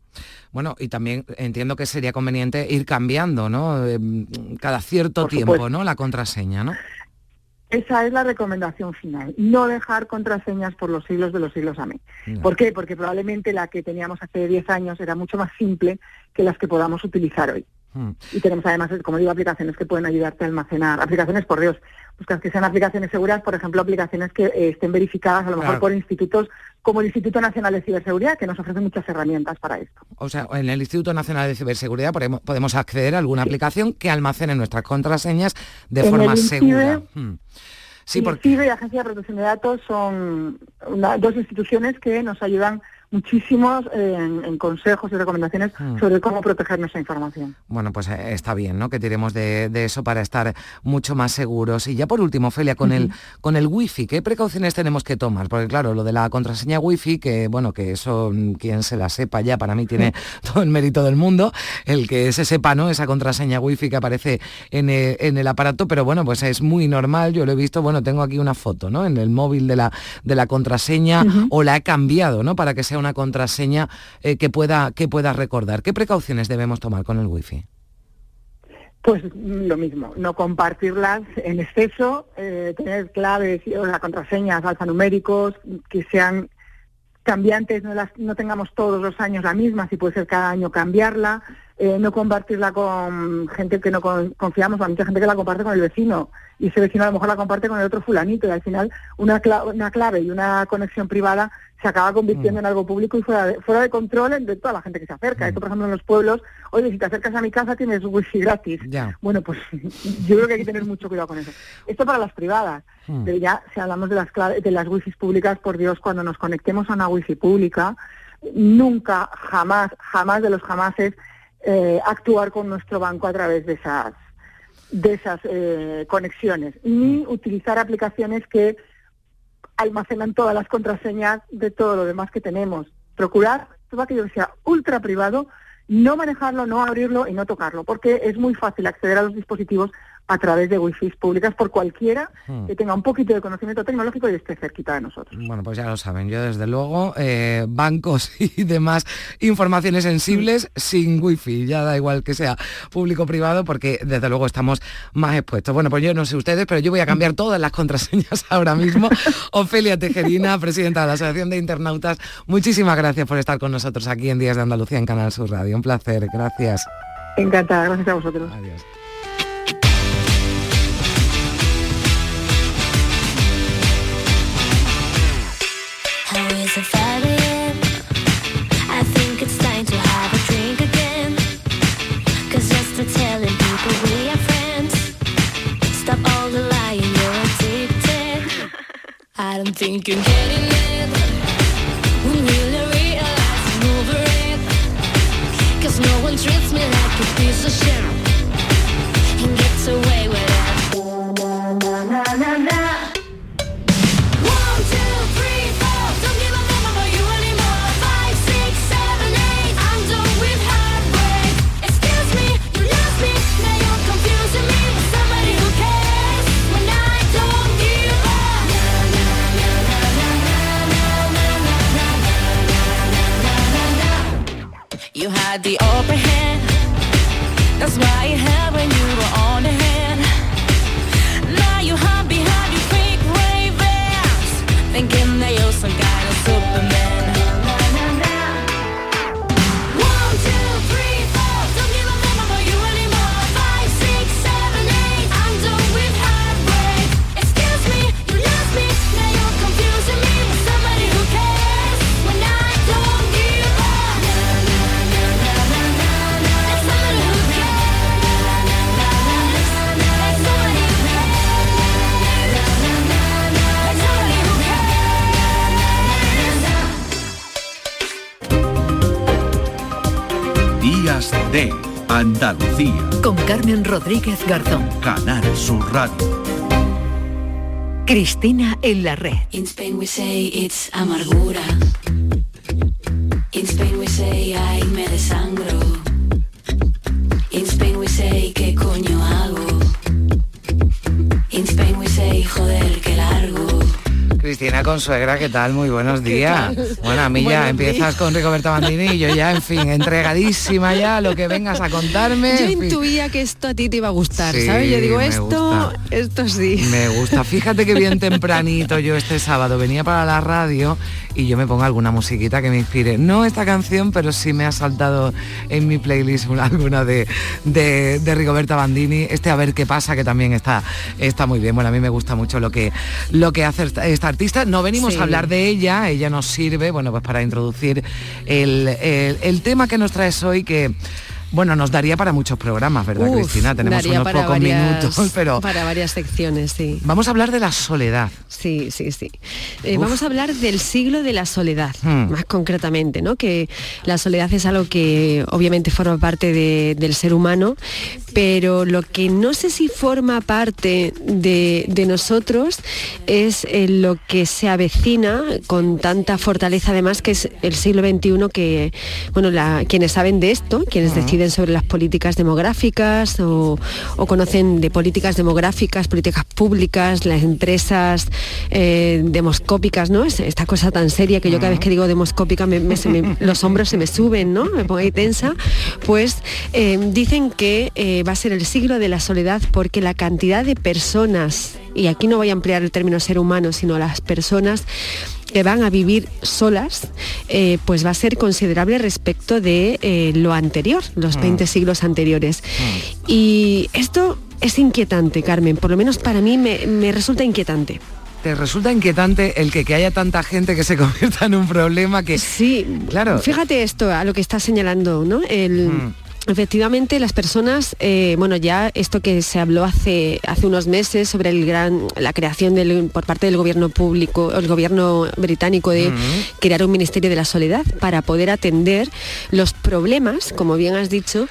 Bueno, y también entiendo que sería conveniente ir cambiando, ¿no? Eh, Cada cierto Por tiempo, supuesto. ¿no? La contraseña, ¿no? Esa es la recomendación final. No dejar contraseñas por los siglos de los siglos. Amén. Ya. ¿Por qué? Porque probablemente la que teníamos hace 10 años era mucho más simple que las que podamos utilizar hoy. Hmm. Y tenemos además, como digo, aplicaciones que pueden ayudarte a almacenar. Aplicaciones, por Dios, buscas que sean aplicaciones seguras, por ejemplo, aplicaciones que eh, estén verificadas a lo mejor Claro. por institutos como el Instituto Nacional de Ciberseguridad, que nos ofrece muchas herramientas para esto. O sea, en el Instituto Nacional de Ciberseguridad podemos, acceder a alguna aplicación que almacene nuestras contraseñas de En forma segura. Hmm. Sí, porque... Y Agencia de Protección de Datos son una- dos instituciones que nos ayudan muchísimos eh, en, en consejos y recomendaciones Mm. sobre cómo proteger nuestra información. Bueno, pues eh, está bien, ¿no? Que tiremos de, de eso para estar mucho más seguros. Y ya por último, Ofelia, con el con el wifi, ¿qué precauciones tenemos que tomar? Porque claro, lo de la contraseña wifi, que bueno, que eso mm, quien se la sepa ya para mí tiene todo el mérito del mundo, el que se sepa, ¿no? Esa contraseña wifi que aparece en el, en el aparato, pero bueno, pues es muy normal. Yo lo he visto, bueno, tengo aquí una foto, ¿no? En el móvil de la de la contraseña o la he cambiado, ¿no? Para que sea una contraseña eh, que pueda que pueda recordar. ¿Qué precauciones debemos tomar con el wifi? Pues mm, lo mismo, no compartirlas en exceso, eh, tener claves y- o sea, contraseñas alfanuméricos que sean cambiantes, no, las, no tengamos todos los años la misma, si puede ser cada año cambiarla, eh, no compartirla con gente que no con- confiamos, hay mucha gente que la comparte con el vecino y ese vecino a lo mejor la comparte con el otro fulanito y al final una, cla- una clave y una conexión privada se acaba convirtiendo en algo público y fuera de, fuera de control de toda la gente que se acerca. Esto, por ejemplo, en los pueblos, oye, si te acercas a mi casa tienes wifi gratis. Bueno, pues yo creo que hay que tener mucho cuidado con eso. Esto para las privadas. Pero ya, si hablamos de las clave- de las wifi públicas, por Dios, cuando nos conectemos a una wifi pública, nunca, jamás, jamás de los jamases, eh, actuar con nuestro banco a través de esas de esas eh, conexiones, ni utilizar aplicaciones que almacenan todas las contraseñas de todo lo demás que tenemos. Procurar todo aquello que sea ultra privado, no manejarlo, no abrirlo y no tocarlo, porque es muy fácil acceder a los dispositivos a través de wifi públicas por cualquiera Hmm. que tenga un poquito de conocimiento tecnológico y esté cerquita de nosotros. Bueno, pues ya lo saben, yo desde luego, eh, bancos y demás informaciones sensibles sin wifi, ya da igual que sea público o privado, porque desde luego estamos más expuestos. Bueno, pues yo no sé ustedes, pero yo voy a cambiar todas las contraseñas ahora mismo. Ofelia Tejerina, presidenta de la Asociación de Internautas, muchísimas gracias por estar con nosotros aquí en Días de Andalucía en Canal Sur Radio. Un placer, gracias. Encantada, gracias a vosotros. Adiós. Is it Friday? I think it's time to have a drink again. Cause just telling people we are friends. Stop all the lying, you're addicted. I don't think you're getting it. When will realize I'm over it? Cause no one treats me like a piece of shit. Andalucía. Con Carmen Rodríguez Garzón. Canal Sur Radio. Cristina en la red. In Spain we say it's amargura. In Spain we say ay me desangro. Consuegra, ¿qué tal? Muy buenos días. Bueno, a mí ya empiezas con Rigoberta Bandini y yo ya, en fin, entregadísima ya a lo que vengas a contarme. Yo fin. intuía que esto a ti te iba a gustar, Sí, ¿sabes? Yo digo, esto, gusta. esto sí. Me gusta. Fíjate que bien tempranito yo este sábado venía para la radio y yo me pongo alguna musiquita que me inspire. No esta canción, pero sí me ha saltado en mi playlist una- alguna de, de, de Rigoberta Bandini. Este A ver qué pasa, que también está, está muy bien. Bueno, a mí me gusta mucho lo que, lo que hace esta, esta artista. No venimos Sí. a hablar de ella, ella nos sirve, bueno, pues para introducir el, el- el tema que nos traes hoy que Bueno, nos daría para muchos programas, ¿verdad, Uf, Cristina? Tenemos unos pocos varias- minutos, pero Para varias secciones, sí. vamos a hablar de la soledad. Sí, sí, sí. Eh, vamos a hablar del siglo de la soledad, Hmm. más concretamente, ¿no? Que la soledad es algo que obviamente forma parte de- del ser humano, pero lo que no sé si forma parte de, de nosotros es eh, lo que se avecina con tanta fortaleza, además, que es el siglo XXI que, bueno, la- quienes saben de esto, quienes deciden sobre las políticas demográficas o, o conocen de políticas demográficas, políticas públicas, las empresas eh, demoscópicas, ¿no? Es esta cosa tan seria que yo cada vez que digo demoscópica me- me- se me- los hombros se me suben, ¿no? Me pongo ahí tensa. Pues eh, dicen que eh, va a ser el siglo de la soledad porque la cantidad de personas, y aquí no voy a emplear el término ser humano, sino las personas que van a vivir solas, eh, pues va a ser considerable respecto de eh, lo anterior, los 20 siglos anteriores. Y esto es inquietante, Carmen, por lo menos para mí me, me resulta inquietante. ¿Te resulta inquietante el que, que haya tanta gente que se convierta en un problema que... Sí, claro. Fíjate esto, a lo que está señalando, ¿no? El, Efectivamente, las personas, eh, bueno, ya esto que se habló hace, hace unos meses sobre el gran, la creación del- por parte del gobierno público, el gobierno británico de crear un ministerio de la soledad para poder atender los problemas, como bien has dicho,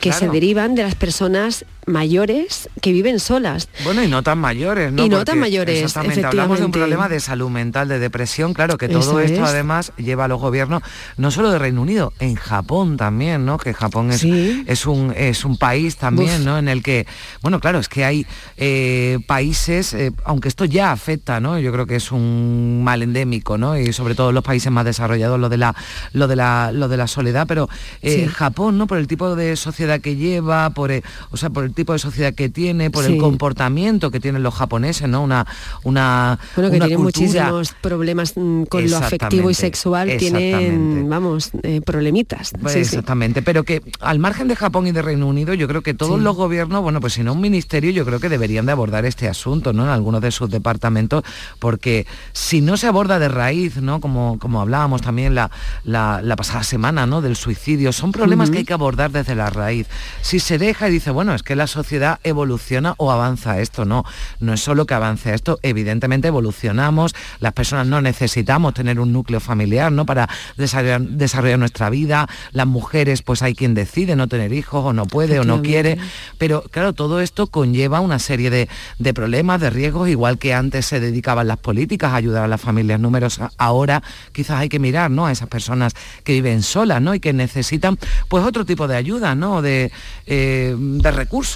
que se derivan de las personas mayores que viven solas. Bueno, y no tan mayores, ¿no? Y no Porque, tan mayores, Exactamente, hablamos de un problema de salud mental, de depresión, claro, que todo Eso esto es. además lleva a los gobiernos, no solo de Reino Unido, en Japón también, ¿no? Que Japón es, es, un, es un país también, Uf. ¿no? En el que, bueno, claro, es que hay eh, países, eh, aunque esto ya afecta, ¿no? Yo creo que es un mal endémico, ¿no? Y sobre todo en los países más desarrollados, lo de la, lo de la, lo de la soledad, pero eh, Sí. Japón, ¿no? Por el tipo de sociedad que lleva, por, eh, o sea, por el tipo de sociedad que tiene, por Sí. el comportamiento que tienen los japoneses, ¿no? Una, una, Bueno, que una tienen cultura- muchísimos problemas mm, con lo afectivo y sexual, tienen, vamos, eh, problemitas. Pues Sí, sí. exactamente, pero que al margen de Japón y de Reino Unido, yo creo que todos los gobiernos, bueno, pues si no un ministerio, yo creo que deberían de abordar este asunto, ¿no? En algunos de sus departamentos, porque si no se aborda de raíz, ¿no? Como, como hablábamos también la, la, la pasada semana, ¿no? Del suicidio, son problemas que hay que abordar desde la raíz. Si se deja y dice, bueno, es que la sociedad evoluciona o avanza esto, no, no es solo que avance esto, evidentemente evolucionamos, las personas no necesitamos tener un núcleo familiar, ¿no? Para desarrollar, desarrollar nuestra vida, las mujeres, pues hay quien decide no tener hijos o no puede o no quiere, pero claro, todo esto conlleva una serie de, de problemas, de riesgos, igual que antes se dedicaban las políticas a ayudar a las familias numerosas, ahora quizás hay que mirar, ¿no? A esas personas que viven solas, ¿no? Y que necesitan, pues otro tipo de ayuda, ¿no? De, eh, de recursos.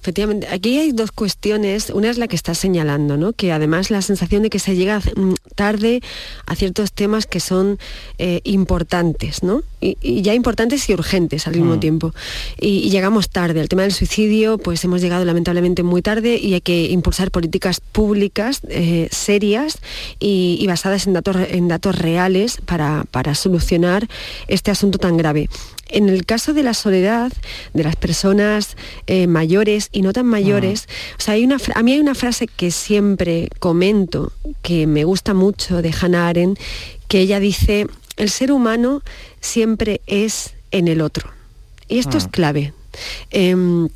Efectivamente, aquí hay dos cuestiones. Una es la que estás señalando, ¿no? Que además la sensación de que se llega mm, tarde a ciertos temas que son eh, importantes, ¿no? Y, y ya importantes y urgentes al mismo Mm. tiempo. Y, y llegamos tarde. El tema del suicidio, pues hemos llegado lamentablemente muy tarde y hay que impulsar políticas públicas eh, serias y, y basadas en datos, en datos reales para, para solucionar este asunto tan grave. En el caso de la soledad, de las personas eh, mayores y no tan mayores, o sea, hay una, a mí hay una frase que siempre comento, que me gusta mucho de Hannah Arendt, que ella dice, el ser humano siempre es en el otro. Y esto es Ah. clave. Em,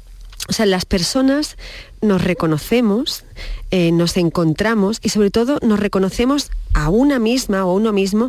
o sea, las personas nos reconocemos, eh, nos encontramos y sobre todo nos reconocemos a una misma o a uno mismo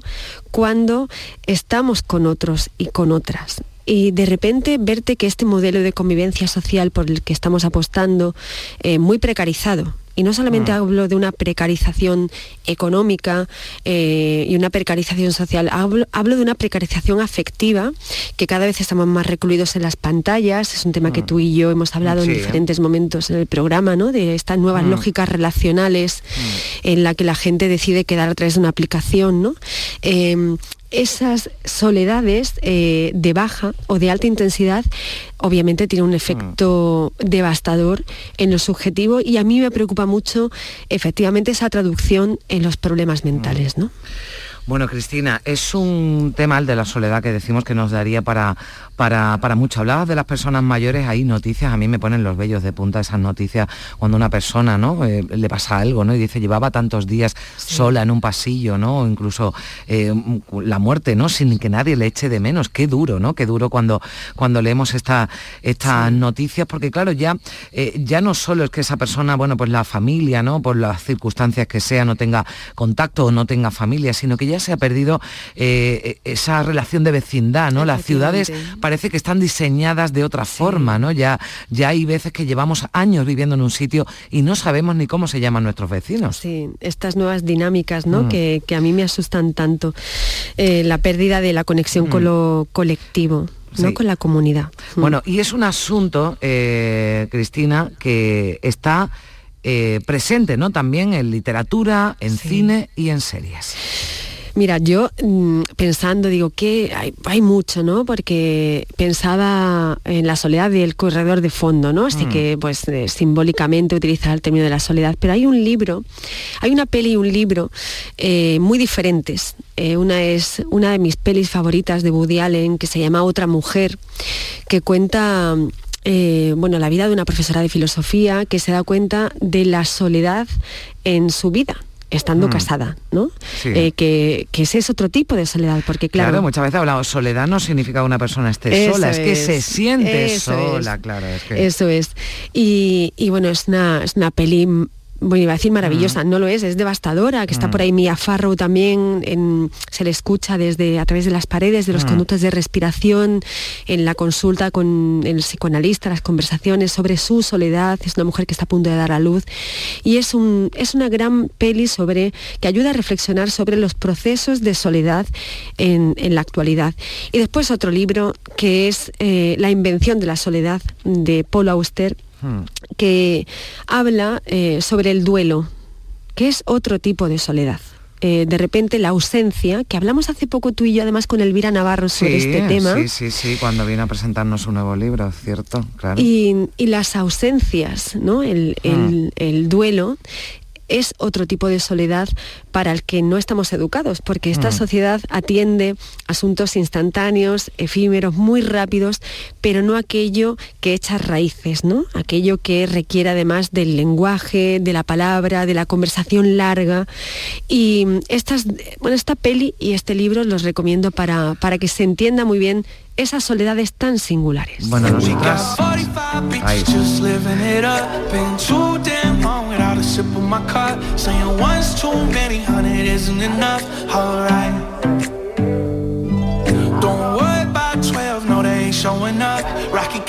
cuando estamos con otros y con otras. Y de repente verte que este modelo de convivencia social por el que estamos apostando, eh, muy precarizado, y no solamente hablo de una precarización económica eh, y una precarización social, hablo, hablo de una precarización afectiva, que cada vez estamos más recluidos en las pantallas, es un tema que tú y yo hemos hablado Sí. en diferentes momentos en el programa, ¿no? de estas nuevas Mm. lógicas relacionales en la que la gente decide quedar a través de una aplicación. ¿no? Em, esas soledades eh, de baja o de alta intensidad obviamente tienen un efecto devastador en lo subjetivo y a mí me preocupa mucho efectivamente esa traducción en los problemas mentales, ¿no? Bueno, Cristina, es un tema el de la soledad que decimos que nos daría para, para, para mucho. Hablabas de las personas mayores, hay noticias, a mí me ponen los vellos de punta esas noticias cuando una persona ¿no? Eh, le pasa algo, ¿no? Y dice, llevaba tantos días sola en un pasillo, ¿no? O incluso eh, la muerte, ¿no? Sin que nadie le eche de menos. Qué duro, ¿no? Qué duro cuando, cuando leemos esta, estas noticias, porque claro, ya, eh, ya no solo es que esa persona, bueno, pues la familia, ¿no? Por las circunstancias que sea, no tenga contacto o no tenga familia, sino que ya se ha perdido eh, esa relación de vecindad, ¿no? Las ciudades parece que están diseñadas de otra forma, ¿no? Ya, ya hay veces que llevamos años viviendo en un sitio y no sabemos ni cómo se llaman nuestros vecinos. Sí, estas nuevas dinámicas, ¿no? Mm. Que, que a mí me asustan tanto. Eh, la pérdida de la conexión con Mm. lo colectivo, ¿no? Con la comunidad. Mm. Bueno, y es un asunto, eh, Cristina, que está eh, presente, ¿no? También en literatura, en cine y en series. Mira, yo mm, pensando, digo que hay, hay mucho, ¿no? Porque pensaba en la soledad del corredor de fondo, ¿no? Así Mm. que, pues, eh, simbólicamente utilizar el término de la soledad. Pero hay un libro, hay una peli y un libro eh, muy diferentes. Eh, una es una de mis pelis favoritas de Woody Allen, que se llama Otra Mujer, que cuenta eh, bueno, la vida de una profesora de filosofía que se da cuenta de la soledad en su vida estando Mm. casada, ¿no? Sí. Eh, que, que ese es otro tipo de soledad, porque Claro, claro, muchas veces hablamos, soledad no significa que una persona esté sola, es, que se siente sola, es. claro. Es que... Eso es. Y, y bueno, es una, es una peli, bueno, iba a decir maravillosa, no lo es, es devastadora, que está Mm. por ahí Mia Farrow también, en- se le escucha desde a través de las paredes, de los Mm. conductos de respiración, en la consulta con el psicoanalista, las conversaciones sobre su soledad, es una mujer que está a punto de dar a luz. Y es, un, es una gran peli sobre, que ayuda a reflexionar sobre los procesos de soledad en, en la actualidad. Y después otro libro que es eh, La invención de la soledad de Paul Auster, Hmm. que habla eh, sobre el duelo, que es otro tipo de soledad. Eh, de repente la ausencia, que hablamos hace poco tú y yo además con Elvira Navarro sobre Sí, este tema, sí, sí, sí, cuando vino a presentarnos un nuevo libro, ¿cierto? Claro. y, y las ausencias, ¿no? el, el- el duelo, es otro tipo de soledad para el que no estamos educados, porque esta Mm. sociedad atiende asuntos instantáneos, efímeros, muy rápidos, pero no aquello que echa raíces, ¿no? Aquello que requiere además del lenguaje, de la palabra, de la conversación larga. Y estas, bueno, esta peli y este libro los recomiendo para, para que se entienda muy bien esas soledades tan singulares. Bueno, nosotras... 45 bitches Ahí. Hundred isn't enough, alright. Don't worry about 12, no, they ain't showing up. Rocket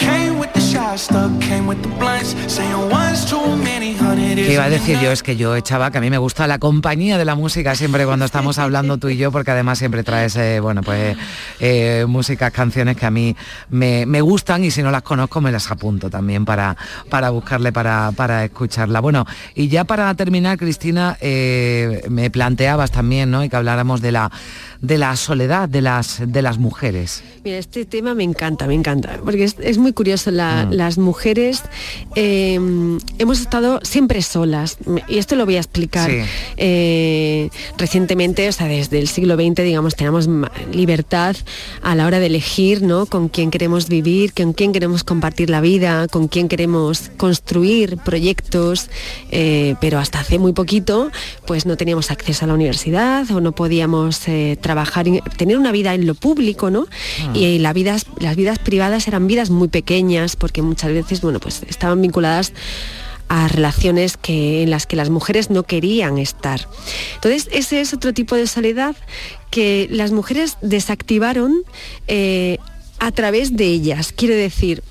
¿Qué iba a decir yo? Es que yo, Chava, que a mí me gusta la compañía de la música siempre cuando estamos hablando tú y yo, porque además siempre traes, eh, bueno, pues eh, músicas, canciones que a mí me, me gustan y si no las conozco me las apunto también para, para buscarle, para, para escucharla. Bueno, y ya para terminar, Cristina, eh, me planteabas también, ¿no? Y que habláramos de la, de la soledad de las, de las mujeres. Mira, este tema me encanta, me encanta, porque es, es muy curioso. la- Mm. Las mujeres eh, hemos estado siempre solas, y esto lo voy a explicar. Sí. Eh, recientemente, o sea, desde el siglo XX, digamos, tenemos libertad a la hora de elegir, ¿no? Con quién queremos vivir, con quién queremos compartir la vida, con quién queremos construir proyectos, eh, pero hasta hace muy poquito, pues no teníamos acceso a la universidad o no podíamos eh, trabajar, en- tener una vida en lo público, ¿no? Y la vidas, las vidas privadas eran vidas muy pequeñas porque muchas veces, bueno, pues estaban vinculadas a relaciones que, en las que las mujeres no querían estar. Entonces, ese es otro tipo de soledad que las mujeres desactivaron eh, a través de ellas. Quiero decir,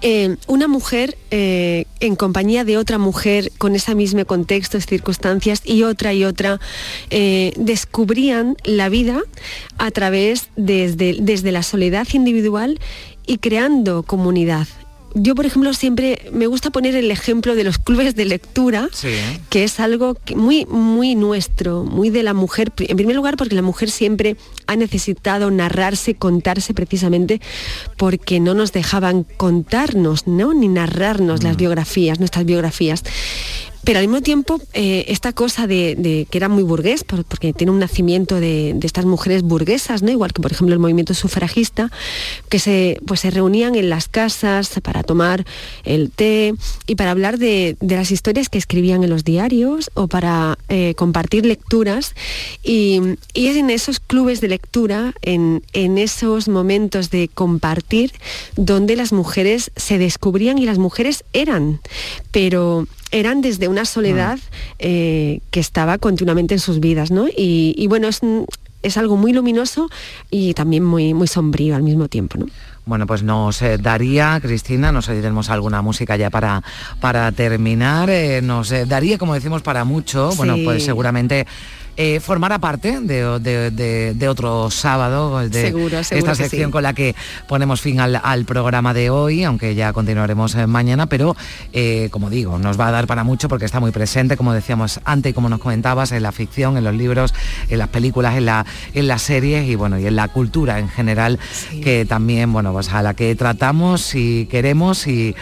eh, una mujer eh, en compañía de otra mujer con ese mismo contexto, circunstancias y otra y otra, eh, descubrían la vida a través desde, desde la soledad individual y creando comunidad. Yo, por ejemplo, siempre me gusta poner el ejemplo de los clubes de lectura, Sí. que es algo que- muy, muy nuestro, muy de la mujer. En primer lugar, porque la mujer siempre ha necesitado narrarse, contarse precisamente porque no nos dejaban contarnos, ¿no? Ni narrarnos las biografías, nuestras biografías. Pero al mismo tiempo eh, esta cosa de, que era muy burgués, porque tiene un nacimiento de, estas mujeres burguesas, ¿no? igual que por ejemplo el movimiento sufragista, que se, pues, se reunían en las casas para tomar el té y para hablar de, las historias que escribían en los diarios o para eh, compartir lecturas. Y, es en esos clubes de lectura, en, en esos momentos de compartir, donde las mujeres se descubrían y las mujeres eran. Pero eran desde una soledad eh, que estaba continuamente en sus vidas, ¿no? Y, bueno, es, es, algo muy luminoso y también muy, muy sombrío al mismo tiempo, ¿no? Bueno, pues nos eh, daría, Cristina, nos tenemos alguna música ya para, para terminar, eh, nos daría, como decimos, para mucho, bueno, pues seguramente eh, formará parte de, otro sábado, de esta sección con la que ponemos fin al, programa de hoy, aunque ya continuaremos eh, mañana, pero eh, como digo, nos va a dar para mucho porque está muy presente, como decíamos antes y como nos comentabas, en la ficción, en los libros, en las películas, en, la, en las series y bueno, y en la cultura en general, que también, bueno, pues a la que tratamos y queremos y,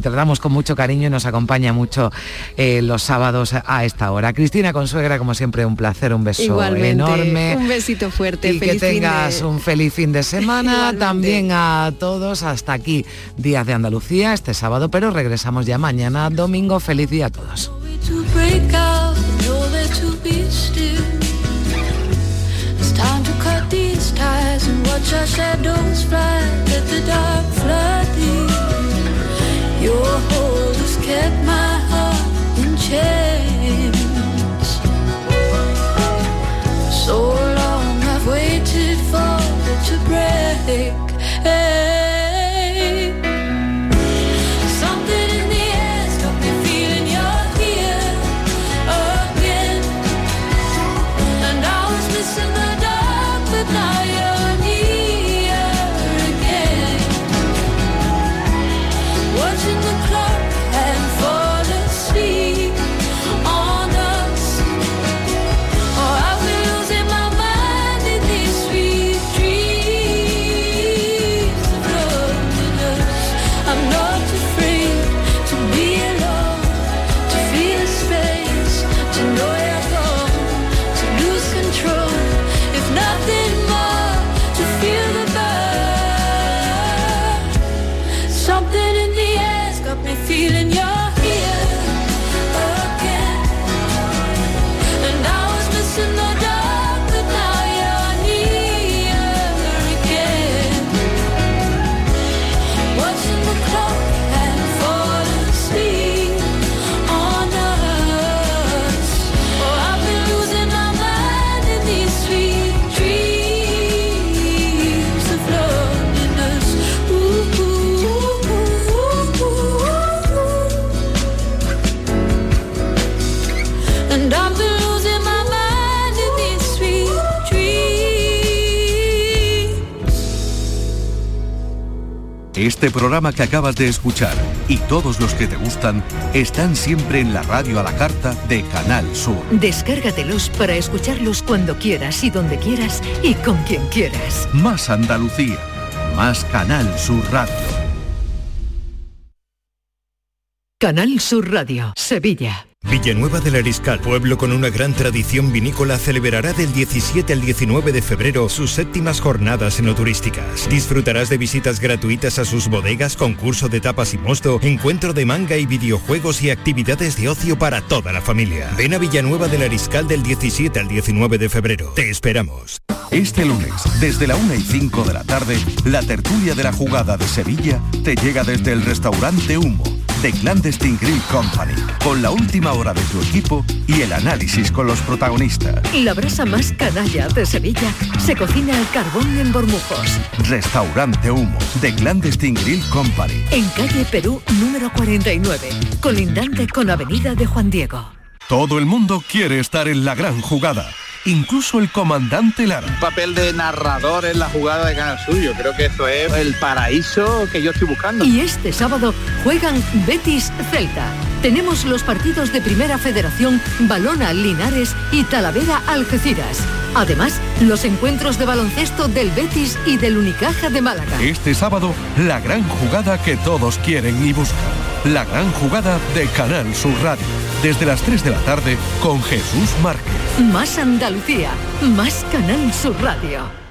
tratamos con mucho cariño y nos acompaña mucho los sábados a esta hora. Cristina Consuegra, como siempre, un placer un beso enorme. Un besito fuerte. Y que tengas un feliz fin de semana. También a todos. Hasta aquí, Días de Andalucía, este sábado, pero regresamos ya mañana, domingo. Feliz día a todos. So long I've waited for it to break. Hey. Este programa que acabas de escuchar y todos los que te gustan están siempre en la radio a la carta de Canal Sur. Descárgatelos para escucharlos cuando quieras y donde quieras y con quien quieras. Más Andalucía, más Canal Sur Radio. Canal Sur Radio, Sevilla. Villanueva del Ariscal, pueblo con una gran tradición vinícola, celebrará del 17 al 19 de febrero sus séptimas jornadas enoturísticas. Disfrutarás de visitas gratuitas a sus bodegas, concurso de tapas y mosto, encuentro de manga y videojuegos y actividades de ocio para toda la familia. Ven a Villanueva del Ariscal del 17 al 19 de febrero. Te esperamos. Este lunes, desde la 1 y 5 de la tarde, la tertulia de la jugada de Sevilla te llega desde el restaurante Humo de Clandestine Grill Company, con la última hora de tu equipo y el análisis con los protagonistas. La brasa más canalla de Sevilla se cocina al carbón en Bormujos. Restaurante Humo, de Clandestine Grill Company. En calle Perú número 49, colindante con Avenida de Juan Diego. Todo el mundo quiere estar en la gran jugada incluso el comandante Lara. Un papel de narrador en la jugada de Canal Suyo. Creo que esto es el paraíso que yo estoy buscando. Y este sábado juegan Betis Celta. Tenemos los partidos de Primera Federación, Balona Linares y Talavera Algeciras. Además, los encuentros de baloncesto del Betis y del Unicaja de Málaga. Este sábado, la gran jugada que todos quieren y buscan. La gran jugada de Canal Sur Radio desde las 3 de la tarde con Jesús Márquez. Más Más Canal Sur Radio.